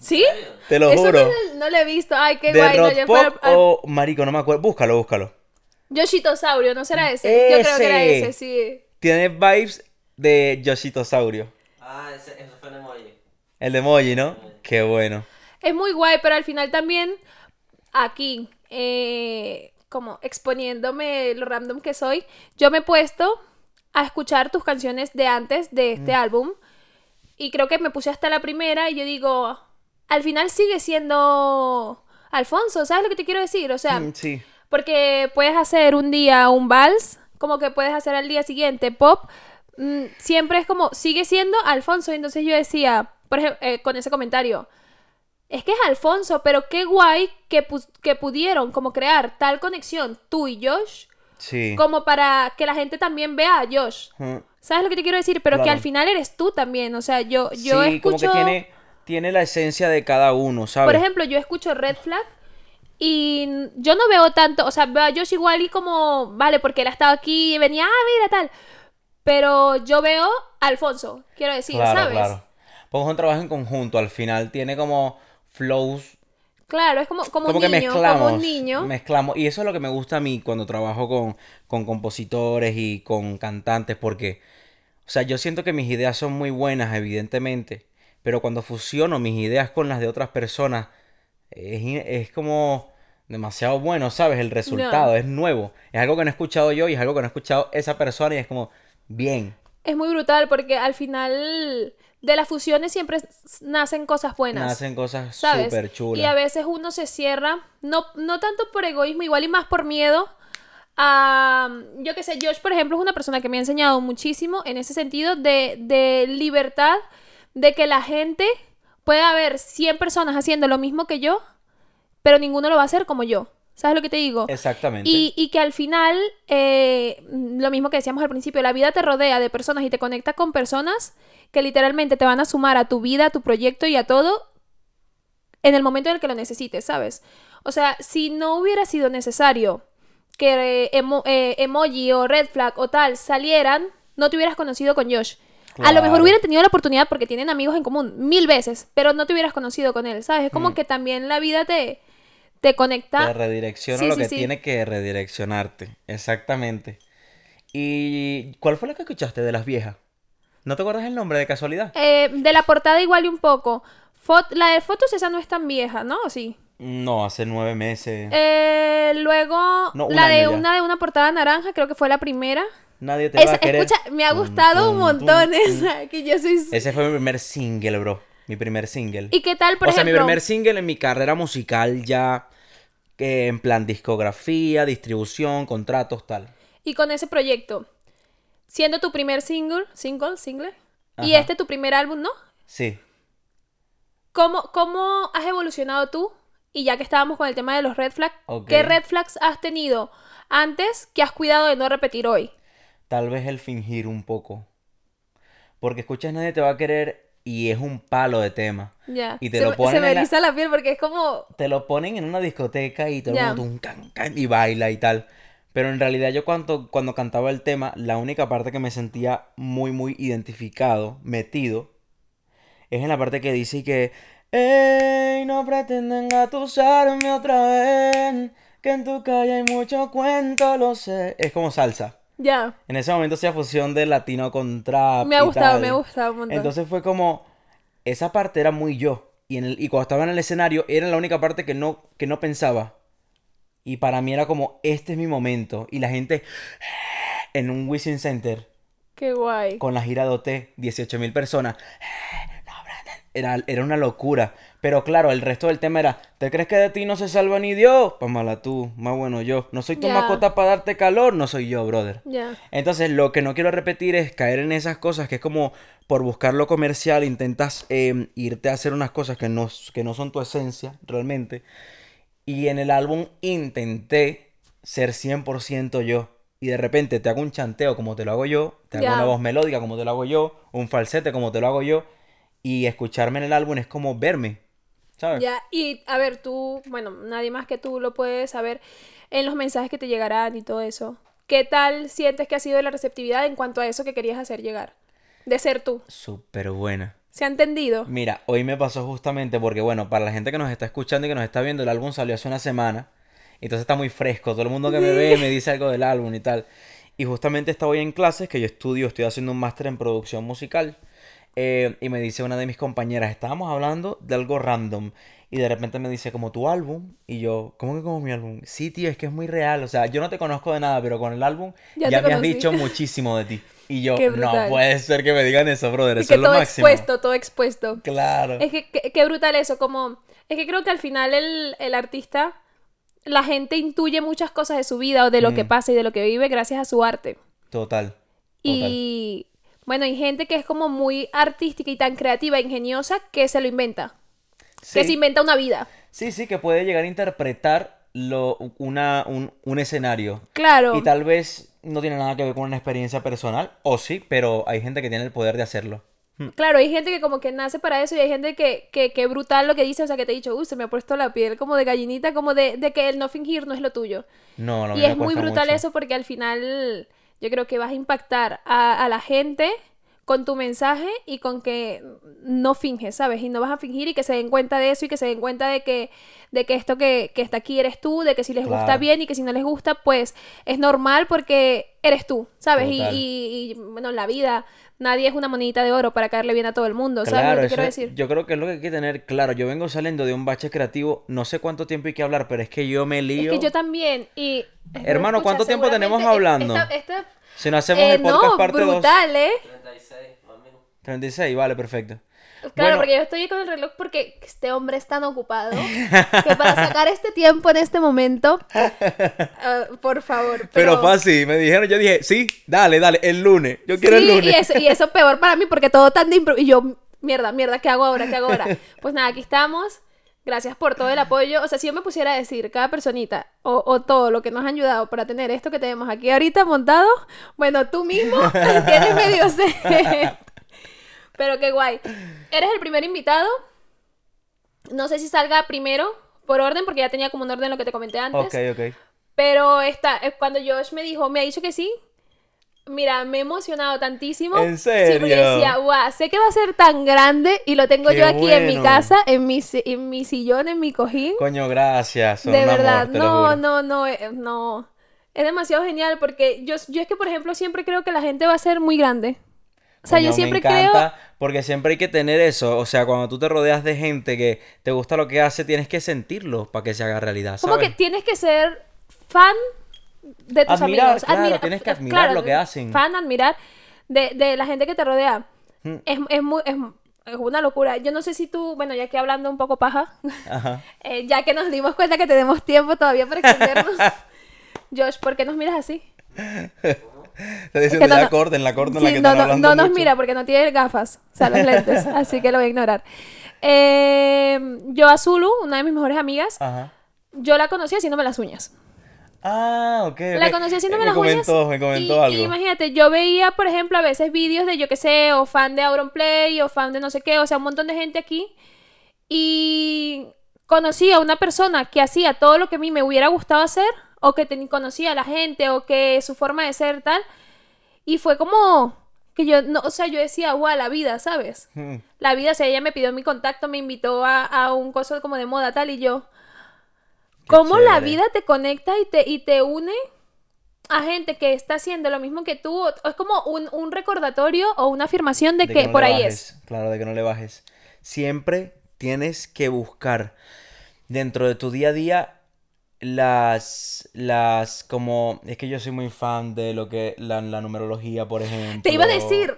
¿Sí? Te lo Eso juro. No, lo- no lo he visto. Ay, qué de guay. no, rock yo pop fui al- al- o marico, no me acuerdo. Búscalo, búscalo. Yoshitosaurio, ¿no será ese? Yo creo que era Ese. ese, sí. Tiene vibes de Yoshitosaurio. Ah, ese, eso fue en emoji. El de emoji, ¿no? Qué bueno. Es muy guay, pero al final también, aquí, eh, como exponiéndome lo random que soy, yo me he puesto a escuchar tus canciones de antes de este álbum. Y creo que me puse hasta la primera y yo digo, al final sigue siendo Alfonso, ¿sabes lo que te quiero decir? O sea, Mm, sí. porque puedes hacer un día un vals, como que puedes hacer al día siguiente pop. mm, siempre es como, sigue siendo Alfonso. Y entonces yo decía, por ejemplo, con ese comentario, es que es Alfonso, pero qué guay que, pu- que pudieron como crear tal conexión tú y Josh, Sí. como para que la gente también vea a Josh. Mm. ¿Sabes lo que te quiero decir? Pero que al final eres tú también. O sea, yo, yo sí, como que tiene, tiene la esencia de cada uno, ¿sabes? Por ejemplo, yo escucho Red Flag y yo no veo tanto, o sea, veo a Josh igual y como, vale, porque él ha estado aquí y venía, ah, mira, tal. Pero yo veo a Alfonso, quiero decir, claro, ¿sabes? claro. Porque es un trabajo en conjunto, al final tiene como flows Claro, es como, como, como un que niño, mezclamos, como un niño. mezclamos. Y eso es lo que me gusta a mí cuando trabajo con, con compositores y con cantantes, porque, o sea, yo siento que mis ideas son muy buenas, evidentemente, pero cuando fusiono mis ideas con las de otras personas, es, es como demasiado bueno, ¿sabes? El resultado es nuevo. Es algo que no he escuchado yo y es algo que no ha escuchado esa persona y es como, bien. Es muy brutal porque al final de las fusiones siempre nacen cosas buenas. Nacen cosas súper chulas. Y a veces uno se cierra, no, no tanto por egoísmo, igual y más por miedo. A, yo qué sé, Josh, por ejemplo, es una persona que me ha enseñado muchísimo en ese sentido de, de libertad, de que la gente puede haber 100 personas haciendo lo mismo que yo, pero ninguno lo va a hacer como yo. ¿Sabes lo que te digo? Exactamente. Y, y que al final, eh, lo mismo que decíamos al principio, la vida te rodea de personas y te conecta con personas que literalmente te van a sumar a tu vida, a tu proyecto y a todo en el momento en el que lo necesites, ¿sabes? O sea, si no hubiera sido necesario que eh, emo- eh, emoji o red flag o tal salieran, no te hubieras conocido con Josh. A lo mejor hubieran tenido la oportunidad porque tienen amigos en común mil veces, pero no te hubieras conocido con él, ¿sabes? Es como Mm. que también la vida te, te conecta. Te redirecciona Sí, lo sí, que sí. tiene que redireccionarte. Exactamente. ¿Y cuál fue la que escuchaste de las viejas? ¿No te acuerdas el nombre de casualidad? Eh, de la portada igual y un poco. Fot- la de fotos esa no es tan vieja, ¿no? ¿O sí? No, hace nueve meses. Eh, luego, No, la de ya. una de una portada naranja, creo que fue la primera. Nadie te va a querer. escucha, me ha Tum, gustado un montón tum. esa, que yo soy... Ese fue mi primer single, bro. Mi primer single. ¿Y qué tal, por o sea, mi ejemplo? primer single en mi carrera musical ya. que en plan discografía, distribución, contratos, tal. Y con ese proyecto, siendo tu primer single, single, single, y este tu primer álbum, ¿no? Sí. ¿Cómo, ¿Cómo has evolucionado tú? Y ya que estábamos con el tema de los red flags. ¿qué red flags has tenido antes que has cuidado de no repetir hoy? Tal vez el fingir un poco. Porque escuchas Nadie te va a querer y es un palo de tema. Ya. Y te se, lo ponen se me en la- eriza la piel porque es como... te lo ponen en una discoteca y todo el Ya. mundo tum, can, can, y baila y tal. Pero en realidad yo cuando, cuando cantaba el tema, la única parte que me sentía muy, muy identificado, metido, es en la parte que dice que, ¡Ey, no pretenden gatusarme otra vez! Que en tu calle hay mucho cuento, lo sé. Es como salsa. Ya. En ese momento hacía fusión de latino con trap Me ha gustado, tal. me ha gustado un montón. Entonces fue como, esa parte era muy yo. Y, en el, y cuando estaba en el escenario, era la única parte que no, que no pensaba. Y para mí era como, este es mi momento. Y la gente en un Wishing Center, Qué guay. con la gira de OT, 18.000 personas. Era, era una locura. Pero claro, el resto del tema era, ¿te crees que de ti no se salva ni Dios? Pues mala tú, más bueno yo. No soy tu mascota para darte calor, no soy yo, brother. Entonces, lo que no quiero repetir es caer en esas cosas que es como por buscar lo comercial intentas eh, irte a hacer unas cosas que no, que no son tu esencia realmente. Y en el álbum intenté ser 100% yo. Y de repente te hago un chanteo como te lo hago yo, te hago una voz melódica como te lo hago yo, un falsete como te lo hago yo. Y escucharme en el álbum es como verme, ¿sabes? Ya, y a ver, tú, bueno, nadie más que tú lo puede saber en los mensajes que te llegarán y todo eso. ¿Qué tal sientes que ha sido la receptividad en cuanto a eso que querías hacer llegar? De ser tú. Súper buena. ¿Se ha entendido? Mira, hoy me pasó justamente porque, bueno, para la gente que nos está escuchando y que nos está viendo, el álbum salió hace una semana Entonces está muy fresco. Todo el mundo que me ve me dice algo del álbum y tal. Y justamente estaba hoy en clases que yo estudio, estoy haciendo un máster en producción musical. Eh, y me dice una de mis compañeras, estábamos hablando de algo random. Y de repente me dice, como tu álbum. Y yo, ¿cómo que como mi álbum? Sí, tío, es que es muy real. O sea, yo no te conozco de nada, pero con el álbum Ya me has conocí. dicho muchísimo de ti. Y yo, no puede ser que me digan eso, brother. Y Eso que es lo todo máximo. expuesto, todo expuesto. Claro. Es que que- qué brutal eso, como... Es que creo que al final el, el artista, la gente intuye muchas cosas de su vida o de lo que Mm. pasa y de lo que vive gracias a su arte. Total. Total. Y bueno, hay gente que es como muy artística y tan creativa e ingeniosa que se lo inventa. Que se Sí. inventa una vida. Sí, sí, que puede llegar a interpretar lo, una, un, un escenario. Claro. Y tal vez no tiene nada que ver con una experiencia personal, o sí, pero hay gente que tiene el poder de hacerlo. Claro, hay gente que como que nace para eso y hay gente que, que, que brutal lo que dice, o sea, que te he dicho, uy, se me ha puesto la piel como de gallinita, como de, de que el no fingir no es lo tuyo. No, no, Y es muy brutal mucho. eso porque al final yo creo que vas a impactar a, a la gente con tu mensaje y con que no finges, ¿sabes? Y no vas a fingir y que se den cuenta de eso y que se den cuenta de que, de que esto que, que está aquí eres tú, de que si les gusta bien y que si no les gusta, pues es normal porque eres tú, ¿sabes? Y, y, y, bueno, en la vida nadie es una monedita de oro para caerle bien a todo el mundo, ¿sabes Claro, lo que eso quiero es- decir? yo creo que es lo que hay que tener claro. Yo vengo saliendo de un bache creativo, no sé cuánto tiempo hay que hablar, pero es que yo me Es lío. que yo también y... Hermano, escucha, ¿cuánto tiempo tenemos hablando? esta- esta- Si no hacemos eh, el podcast no, parte 2. brutal, ¿eh? 36, mami. 36, vale, perfecto. Claro, Bueno. porque yo estoy con el reloj porque este hombre es tan ocupado que para sacar este tiempo en este momento, ah, por favor. Pero, fácil, me dijeron, yo dije, sí, dale, dale, el lunes. Yo quiero sí, el lunes. Y eso, y eso peor para mí porque todo tan de impro- Y yo, mierda, mierda, ¿qué hago ahora? ¿Qué hago ahora? Pues nada, aquí estamos. Gracias por todo el apoyo. O sea, si yo me pusiera a decir cada personita o, o todo lo que nos ha ayudado para tener esto que tenemos aquí ahorita montado, bueno, tú mismo tienes medio sed. Pero qué guay. Eres el primer invitado. No sé si salga primero por orden, porque ya tenía como un orden lo que te comenté antes. Ok, ok. Pero esta, eh, cuando Josh me dijo, me ha dicho que sí. Mira, me he emocionado tantísimo. ¿En Sí, porque serio? decía, sé que va a ser tan grande y lo tengo Qué yo aquí en mi casa, en mi, en mi sillón, en mi cojín. Coño, gracias. De amor, verdad, no, no, no, eh, no. Es demasiado genial porque yo, yo es que, por ejemplo, siempre creo que la gente va a ser muy grande. O sea, yo siempre me creo... porque siempre hay que tener eso. O sea, cuando tú te rodeas de gente que te gusta lo que hace, tienes que sentirlo para que se haga realidad, Como ¿sabes? que tienes que ser fan de tus Admirar, amigos. claro, Admira- tienes que eh, admirar claro, lo que hacen. Fan, admirar de, de la gente que te rodea. Mm. Es, es muy, es, es una locura. Yo no sé si tú, bueno, ya que hablando un poco paja, Ajá. eh, ya que nos dimos cuenta que tenemos tiempo todavía para extendernos. Josh, ¿por qué nos miras así? Te diciendo, no, ya no- la corten la Sí, que no, están no, hablando no nos mucho. mira porque no tiene gafas, o sea, los lentes, así que lo voy a ignorar. Eh, yo a Zulu, una de mis mejores amigas, Ajá. yo la conocí haciéndome las uñas. Ah, ok. La conocí haciéndome me las uñas. comentó, Me comentó y, algo. y imagínate, yo veía, por ejemplo, a veces vídeos de yo que sé, o fan de Auronplay, o fan de no sé qué, o sea, un montón de gente aquí. Y conocí a una persona que hacía todo lo que a mí me hubiera gustado hacer, o que ten- conocía a la gente, o que su forma de ser tal. Y fue como que yo, no, o sea, yo decía, guau, la vida, ¿sabes? Mm. La vida, o sea, ella me pidió mi contacto, me invitó a, a un coso como de moda tal, y yo, ¿cómo la vida te conecta y te, y te une a gente que está haciendo lo mismo que tú? Es como un, un recordatorio o una afirmación de, De que, no por ahí bajes, es. Claro, de que no le bajes. Siempre tienes que buscar dentro de tu día a día las, las, como, es que yo soy muy fan de lo que, la, la numerología, por ejemplo. Te iba a decir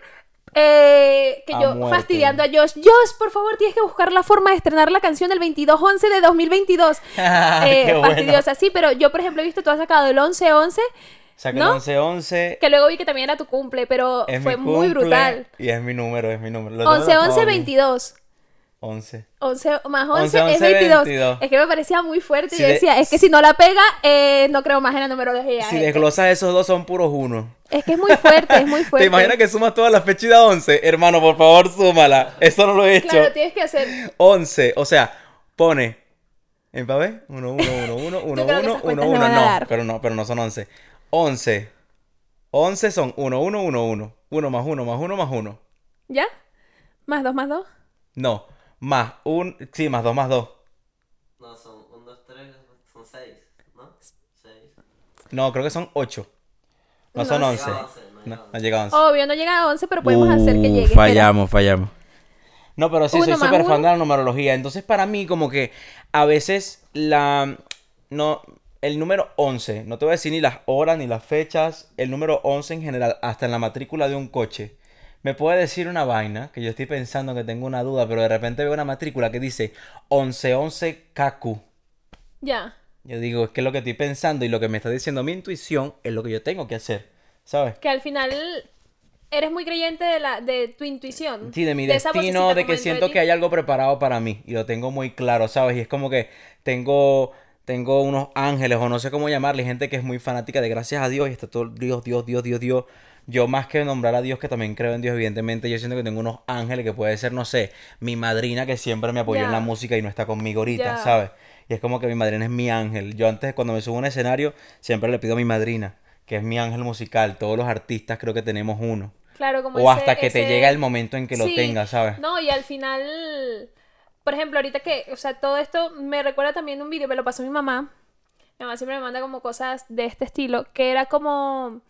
eh, que A yo muerte. fastidiando a Josh, Josh, por favor, tienes que buscar la forma de estrenar la canción del 22-11 de 2022. Eh, Qué bueno. fastidiosa, sí, pero yo, por ejemplo, he visto, tú has sacado el 11-11, Saqué ¿no? el 11-11. que luego vi que también era tu cumple, pero fue muy brutal. Y es mi número, es mi número. Lo tengo en 11, 11, móvil. 22. 11. 11 más 11, 11, es 11, 22. 22. Es que me parecía muy fuerte. y Si yo de- decía, es que si no la pega, eh, no creo más en la numerología. Si desglosas esos dos son puros uno. Es que es muy fuerte, es muy fuerte. ¿Te imaginas que sumas todas las fechas de 11? Hermano, por favor, súmala. Eso no lo he hecho. Claro, tienes que hacer. 11, o sea, pone en papel 1, 1, 1, 1, 1, creo que 1, esas 1, cuentas 1, le van a no, pero no, pero no son 11. 11. 11 son 1, 1, 1, 1. 1 más 1 más 1 más 1. ¿Ya? Más 2 más 2. No, más 1, sí, más 2 más 2. No, son 1, 2, 3, son 6. Ajá. Seis. No, creo que son 8. No, No son. 11. No llega a 11, no No, llega a no llega a 11. Obvio, no llega a 11, pero podemos hacer que llegue. Espera. fallamos, fallamos. No, pero sí, Uno soy súper fan de la numerología. Entonces, para mí, como que a veces la. No. El número 11, no te voy a decir ni las horas ni las fechas, el número 11 en general, hasta en la matrícula de un coche, me puede decir una vaina que yo estoy pensando que tengo una duda, pero de repente veo una matrícula que dice 1111 KQ. Ya. Yo digo, es que lo que estoy pensando y lo que me está diciendo mi intuición es lo que yo tengo que hacer, ¿sabes? Que al final eres muy creyente de, la, de tu intuición. Sí, de mi esa destino, de que de siento que hay algo preparado para mí y lo tengo muy claro, ¿sabes? Y es como que tengo, tengo unos ángeles o no sé cómo llamarle, gente que es muy fanática de gracias a Dios y está todo Dios, Dios, Dios, Dios, Dios. Yo más que nombrar a Dios, que también creo en Dios, evidentemente, yo siento que tengo unos ángeles que puede ser, no sé, mi madrina que siempre me apoyó en la música y no está conmigo ahorita. ¿sabes? Y es como que mi madrina es mi ángel. Yo antes, cuando me subo a un escenario, siempre le pido a mi madrina, que es mi ángel musical. Todos los artistas creo que tenemos uno. Claro, como O ese- hasta que te llega el momento en que lo tengas, ¿sabes? No, y al final, por ejemplo, ahorita que, o sea, todo esto me recuerda también un video, me lo pasó mi mamá. Mi mamá siempre me manda como cosas de este estilo, que era como...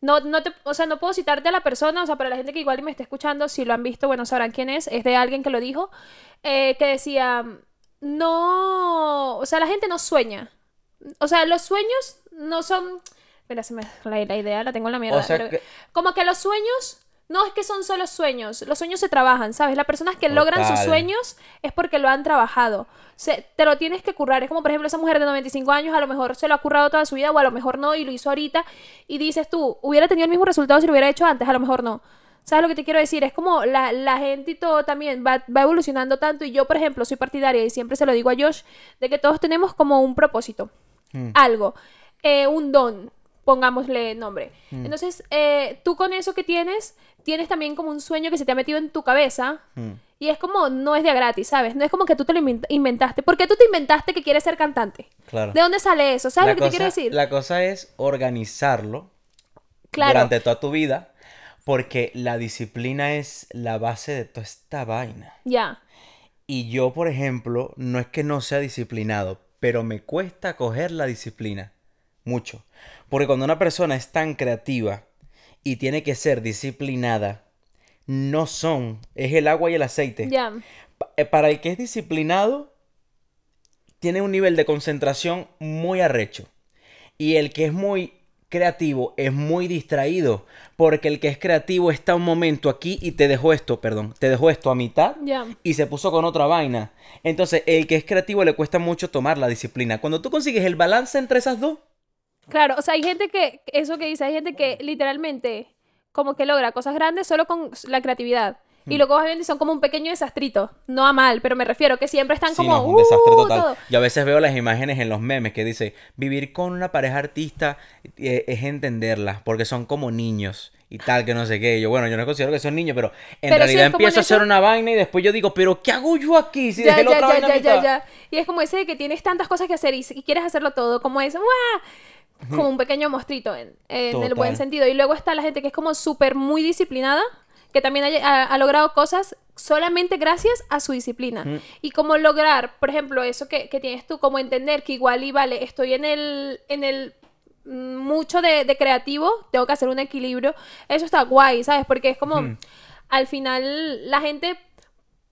No, no te, o sea, no puedo citarte a la persona, o sea, para la gente que igual me está escuchando, si lo han visto, bueno, sabrán quién es, es de alguien que lo dijo, eh, que decía, no, o sea, la gente no sueña. O sea, los sueños no son... Mira, se me, la, la idea la tengo en la mierda. O sea pero- que- Como que los sueños, no es que son solo sueños, los sueños se trabajan, ¿sabes? Las personas que logran sus sueños es porque lo han trabajado. Se, te lo tienes que currar. Es como, por ejemplo, esa mujer de 95 años, a lo mejor se lo ha currado toda su vida, o a lo mejor no, y lo hizo ahorita. Y dices tú, hubiera tenido el mismo resultado si lo hubiera hecho antes, a lo mejor no. ¿Sabes lo que te quiero decir? Es como la, la gente y todo también va, va evolucionando tanto. Y yo, por ejemplo, soy partidaria y siempre se lo digo a Josh, de que todos tenemos como un propósito Mm. algo, eh, un don, pongámosle nombre. Mm. Entonces, eh, tú con eso que tienes, tienes también como un sueño que se te ha metido en tu cabeza. Mm. Y es como, no es de a gratis, ¿sabes? No es como que tú te lo invent- inventaste. ¿Por qué tú te inventaste que quieres ser cantante? Claro. ¿De dónde sale eso? ¿Sabes La lo que te quiero decir? La cosa es organizarlo Claro. durante toda tu vida, porque la disciplina es la base de toda esta vaina. Ya. Y yo, por ejemplo, no es que no sea disciplinado, pero me cuesta coger la disciplina. Mucho. Porque cuando una persona es tan creativa y tiene que ser disciplinada, no son. Es el agua y el aceite. Pa- eh, Para el que es disciplinado, tiene un nivel de concentración muy arrecho. Y el que es muy creativo es muy distraído. Porque el que es creativo está un momento aquí y te dejó esto, perdón, te dejó esto a mitad y se puso con otra vaina. Entonces, el que es creativo le cuesta mucho tomar la disciplina. Cuando tú consigues el balance entre esas dos, Claro, o sea, hay gente que, eso que dice, hay gente que literalmente como que logra cosas grandes solo con la creatividad. Y Mm. luego vas viendo y son como un pequeño desastrito. No a mal, pero me refiero que siempre están sí, como... no, es un desastre "Uh", total. todo. Yo a veces veo las imágenes en los memes que dice, vivir con una pareja artista eh, es entenderla, porque son como niños y tal, que no sé qué. Yo, bueno, yo no considero que son niños, pero en Pero realidad es empiezo a hacer una vaina y después yo digo, pero ¿qué hago yo aquí si ya, dejé la ya, otra ya, vaina ya, ya, mitad?" ya. Y es como ese de que tienes tantas cosas que hacer y, y quieres hacerlo todo, como ese, ¡guau! Como un pequeño mostrito en, en el buen sentido. Y luego está la gente que es como súper muy disciplinada, que también ha, logrado cosas solamente gracias a su disciplina. Y como lograr, por ejemplo, eso que, que tienes tú, como entender que igual y vale, estoy en el, en el mucho de, de creativo, tengo que hacer un equilibrio. Eso está guay, ¿sabes? Porque es como, al final, la gente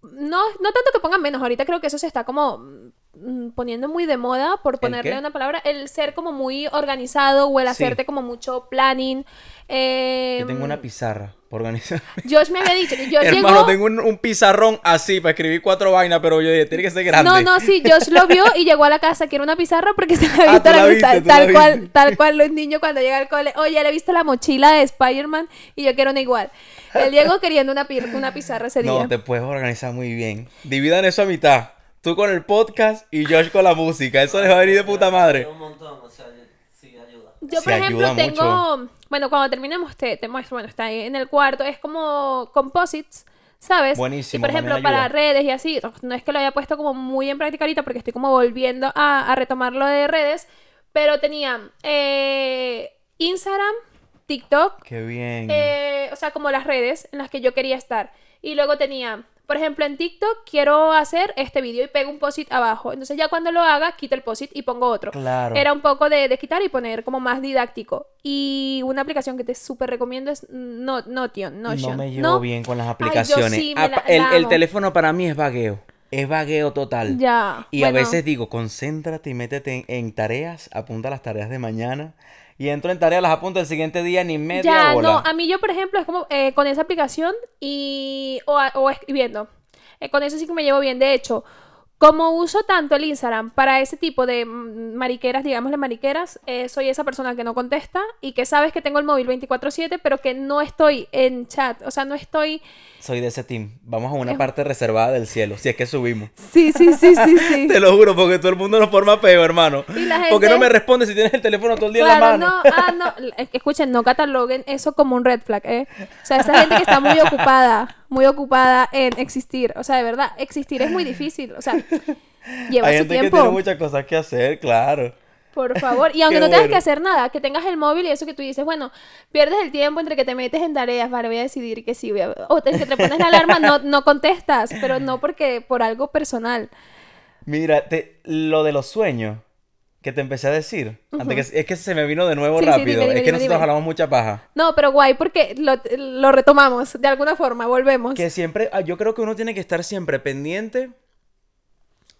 no, no tanto que pongan menos, ahorita creo que eso se está como poniendo muy de moda, por ponerle una palabra, el ser como muy organizado o el Sí. hacerte como mucho planning. Eh, Yo tengo una pizarra por organizar. Josh me había dicho, Josh Hermano, llegó... tengo un, un pizarrón así para escribir cuatro vainas, pero yo dije, tiene que ser grande. No, no, sí, Josh lo vio y llegó a la casa, quiero una pizarra porque se la Ah, ha visto tú la la viste, tal cual, viste. tal cual los niños cuando llega al cole, oye, le he visto la mochila de Spider-Man y yo quiero una igual. Él llegó queriendo una, una pizarra ese día. No, te puedes organizar muy bien. Dividan eso a mitad. Tú con el podcast y Josh con la música. Eso les va a venir de puta madre. Un montón, o sea, sí ayuda. Yo, Sí, por ejemplo, ayuda tengo. Bueno, cuando terminemos, te, te muestro. Bueno, está ahí en el cuarto. Es como composites, ¿sabes? Buenísimo, Y por ejemplo, para redes y así. no- No es que lo haya puesto como muy en práctica ahorita porque estoy como volviendo a, a retomar lo de redes. Pero tenía eh, Instagram, TikTok, Qué bien. eh, o sea, como las redes en las que yo quería estar. Y luego tenía por ejemplo, en TikTok quiero hacer este vídeo y pego un post abajo. Entonces ya cuando lo haga, quito el post y pongo otro. Claro. Era un poco de, de quitar y poner como más didáctico. Y una aplicación que te súper recomiendo es No- Notion. Notion. No me llevo ¿No? bien con las aplicaciones. sí, me Ah, la- el, teléfono para mí es vagueo. Es vagueo total. Ya. Y a veces digo, concéntrate y métete en, en tareas, apunta las tareas de mañana. Y entro en tareas, las apunto el siguiente día, ni media Ya, bola. no, a mí yo, por ejemplo, es como eh, con esa aplicación y o, o escribiendo. Eh, con eso sí que me llevo bien. De hecho, como uso tanto el Instagram para ese tipo de mm, mariqueras, digámosle mariqueras, eh, soy esa persona que no contesta y que sabes que tengo el móvil 24/7, pero que no estoy en chat. O sea, no estoy... Soy de ese team. Vamos a una Es- parte reservada del cielo, si es que subimos. Sí, sí, sí, sí, sí. Te lo juro, porque todo el mundo nos forma peo, hermano. Y la ¿Por qué no gente- me respondes si tienes el teléfono todo el día en la Claro, mano? no, ah, no, escuchen, no cataloguen eso como un red flag, ¿eh? O sea, esa gente que está muy ocupada, muy ocupada en existir, o sea, de verdad, existir es muy difícil, o sea, lleva Hay su gente que tiene muchas cosas que hacer, claro. por favor, y aunque Qué no tengas bueno. que hacer nada, que tengas el móvil y eso que tú dices, bueno, pierdes el tiempo entre que te metes en tareas, vale, voy a decidir que sí, voy a- o te, que te pones la alarma, no, no contestas, pero no porque, por algo personal. Mira, te- lo de los sueños que te empecé a decir, antes que, es que se me vino de nuevo Sí, sí, rápido. dime, dime, es que dime, nosotros dime. hablamos mucha paja. No, pero guay, porque lo, lo retomamos, de alguna forma, volvemos. Que siempre, ah, yo creo que uno tiene que estar siempre pendiente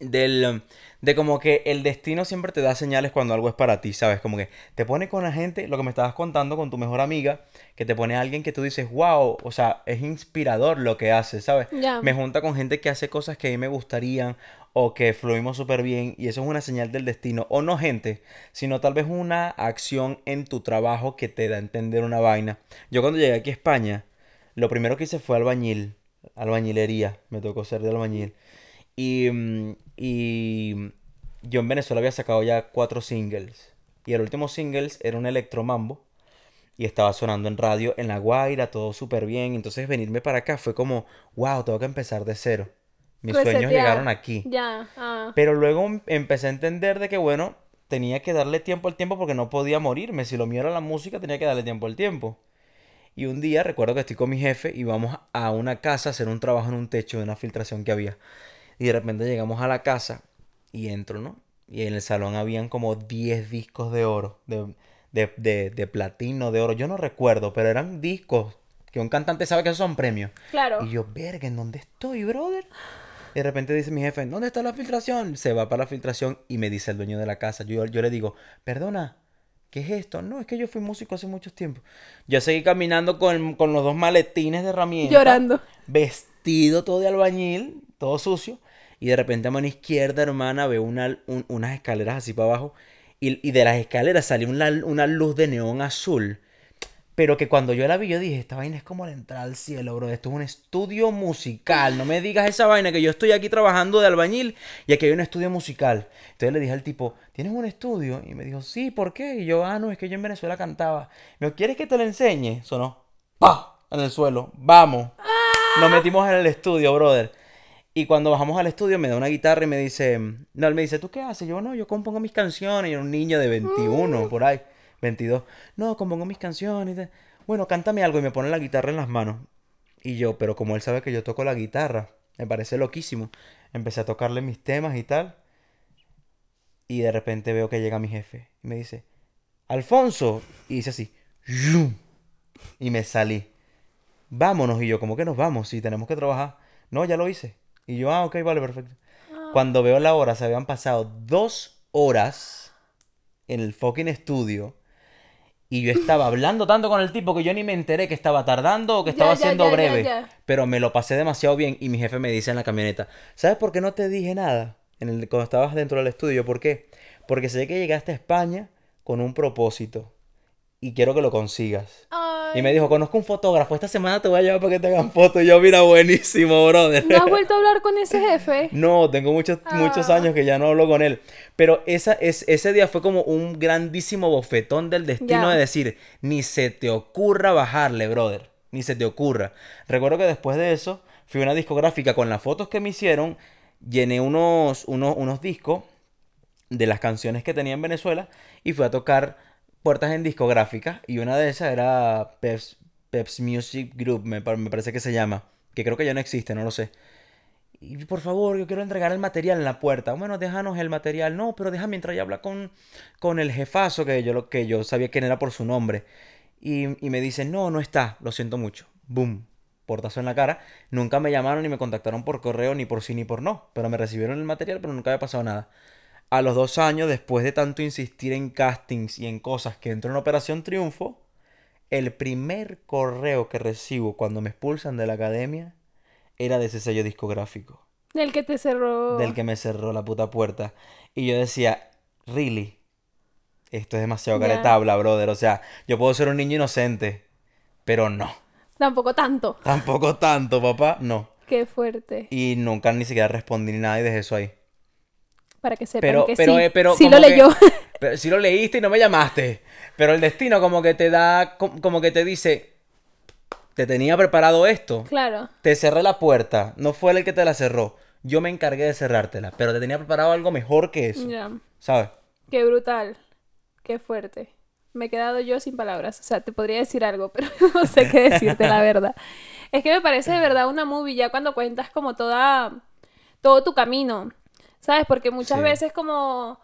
del, de como que el destino siempre te da señales cuando algo es para ti, ¿sabes? Como que te pone con la gente, lo que me estabas contando con tu mejor amiga, que te pone a alguien que tú dices, wow, o sea, es inspirador lo que hace, ¿sabes? Me junta con gente que hace cosas que a mí me gustarían o que fluimos súper bien y eso es una señal del destino. O no gente, sino tal vez una acción en tu trabajo que te da a entender una vaina. Yo cuando llegué aquí a España, lo primero que hice fue albañil, albañilería, me tocó ser de albañil. Y, mm, y yo en Venezuela había sacado ya cuatro singles. Y el último singles era un electromambo. Y estaba sonando en radio en La Guaira, todo súper bien. Entonces venirme para acá fue como, wow, tengo que empezar de cero. Mis sueños llegaron aquí. Ya, ah. Pero luego em- empecé a entender de que, bueno, tenía que darle tiempo al tiempo porque no podía morirme. Si lo mío era la música, tenía que darle tiempo al tiempo. Y un día recuerdo que estoy con mi jefe y vamos a una casa a hacer un trabajo en un techo de una filtración que había. Y de repente llegamos a la casa y entro, ¿no? Y en el salón habían como 10 discos de oro, de, de, de, de platino, de oro. Yo no recuerdo, pero eran discos que un cantante sabe que esos son premios. Claro. Y yo, verga, ¿en dónde estoy, brother? Y de repente dice mi jefe, ¿dónde está la filtración? Se va para la filtración y me dice el dueño de la casa. Yo, yo le digo, perdona, ¿qué es esto? No, es que yo fui músico hace mucho tiempo. Yo seguí caminando con, con los dos maletines de herramientas. Llorando. Vestido todo de albañil, todo sucio. Y de repente a mano izquierda, hermana, veo una, un- unas escaleras así para abajo. Y, y de las escaleras salió una, una luz de neón azul. Pero que cuando yo la vi, yo dije, esta vaina es como la entrada al cielo, bro. Esto es un estudio musical. No me digas esa vaina que yo estoy aquí trabajando de albañil y aquí hay un estudio musical. Entonces le dije al tipo, ¿tienes un estudio? Y me dijo, sí, ¿por qué? Y yo, ah, no, es que yo en Venezuela cantaba. Me dijo, ¿quieres que te lo enseñe? Sonó, ¡pa! En el suelo. Vamos. Nos metimos en el estudio, brother. Y cuando bajamos al estudio me da una guitarra y me dice, no, él me dice, ¿tú qué haces? Yo no, yo compongo mis canciones. Y era un niño de 21, por ahí, 22. No, compongo mis canciones. Bueno, cántame algo y me pone la guitarra en las manos. Y yo, pero como él sabe que yo toco la guitarra, me parece loquísimo. Empecé a tocarle mis temas y tal. Y de repente veo que llega mi jefe y me dice, Alfonso. Y dice así, y me salí. Vámonos. Y yo, ¿cómo que nos vamos? Si tenemos que trabajar. No, ya lo hice. Y yo, ah, ok, vale, perfecto. Cuando veo la hora, se habían pasado dos horas en el fucking estudio. Y yo estaba hablando tanto con el tipo que yo ni me enteré que estaba tardando o que estaba ya, siendo ya, ya, breve. Pero me lo pasé demasiado bien y mi jefe me dice en la camioneta, ¿sabes por qué no te dije nada? En el, cuando estabas dentro del estudio, ¿por qué? Porque sé que llegaste a España con un propósito y quiero que lo consigas. Ay, Y me dijo, conozco un fotógrafo, esta semana te voy a llevar para que te hagan fotos. Y yo, mira, buenísimo, brother. ¿No has vuelto a hablar con ese jefe? No, tengo muchos, muchos Ah. años que ya no hablo con él. Pero esa, es, ese día fue como un grandísimo bofetón del destino de decir, ni se te ocurra bajarle, brother. Ni se te ocurra. Recuerdo que después de eso, fui a una discográfica con las fotos que me hicieron, llené unos, unos, unos discos de las canciones que tenía en Venezuela y fui a tocar puertas en discográficas y una de esas era Peps, Peps Music Group, me, pa- me parece que se llama, que creo que ya no existe, no lo sé. y por favor, yo quiero entregar el material en la puerta. Bueno, déjanos el material. No, pero déjame entrar y hablar con, con el jefazo, que yo, que yo sabía quién era por su nombre. Y, y me dicen, no, no está, lo siento mucho. Boom, portazo en la cara. Nunca me llamaron ni me contactaron por correo, ni por sí ni por no. Pero me recibieron el material, pero nunca había pasado nada. A los dos años, después de tanto insistir en castings y en cosas que entró en Operación Triunfo, el primer correo que recibo cuando me expulsan de la academia era de ese sello discográfico. Del que te cerró. Del que me cerró la puta puerta. Y yo decía, really, esto es demasiado caretabla, brother. O sea, yo puedo ser un niño inocente, pero no. Tampoco tanto. Tampoco tanto, papá, no. Qué fuerte. Y nunca ni siquiera respondí ni nada y dejé eso ahí. Para que sepan Pero, que pero, sí. eh, pero. sí lo que- leyó. pero sí lo leíste y no me llamaste. Pero el destino como que te da, com- como que te dice, te tenía preparado esto. claro. Te cerré la puerta, no fue él el que te la cerró. Yo me encargué de cerrártela, pero te tenía preparado algo mejor que eso. Ya. ¿Sabes? Qué brutal. Qué fuerte. Me he quedado yo sin palabras. O sea, te podría decir algo, pero no sé qué decirte, la verdad. Es que me parece de verdad una movie ya cuando cuentas como toda. todo tu camino. ¿Sabes? Porque muchas Sí. veces como.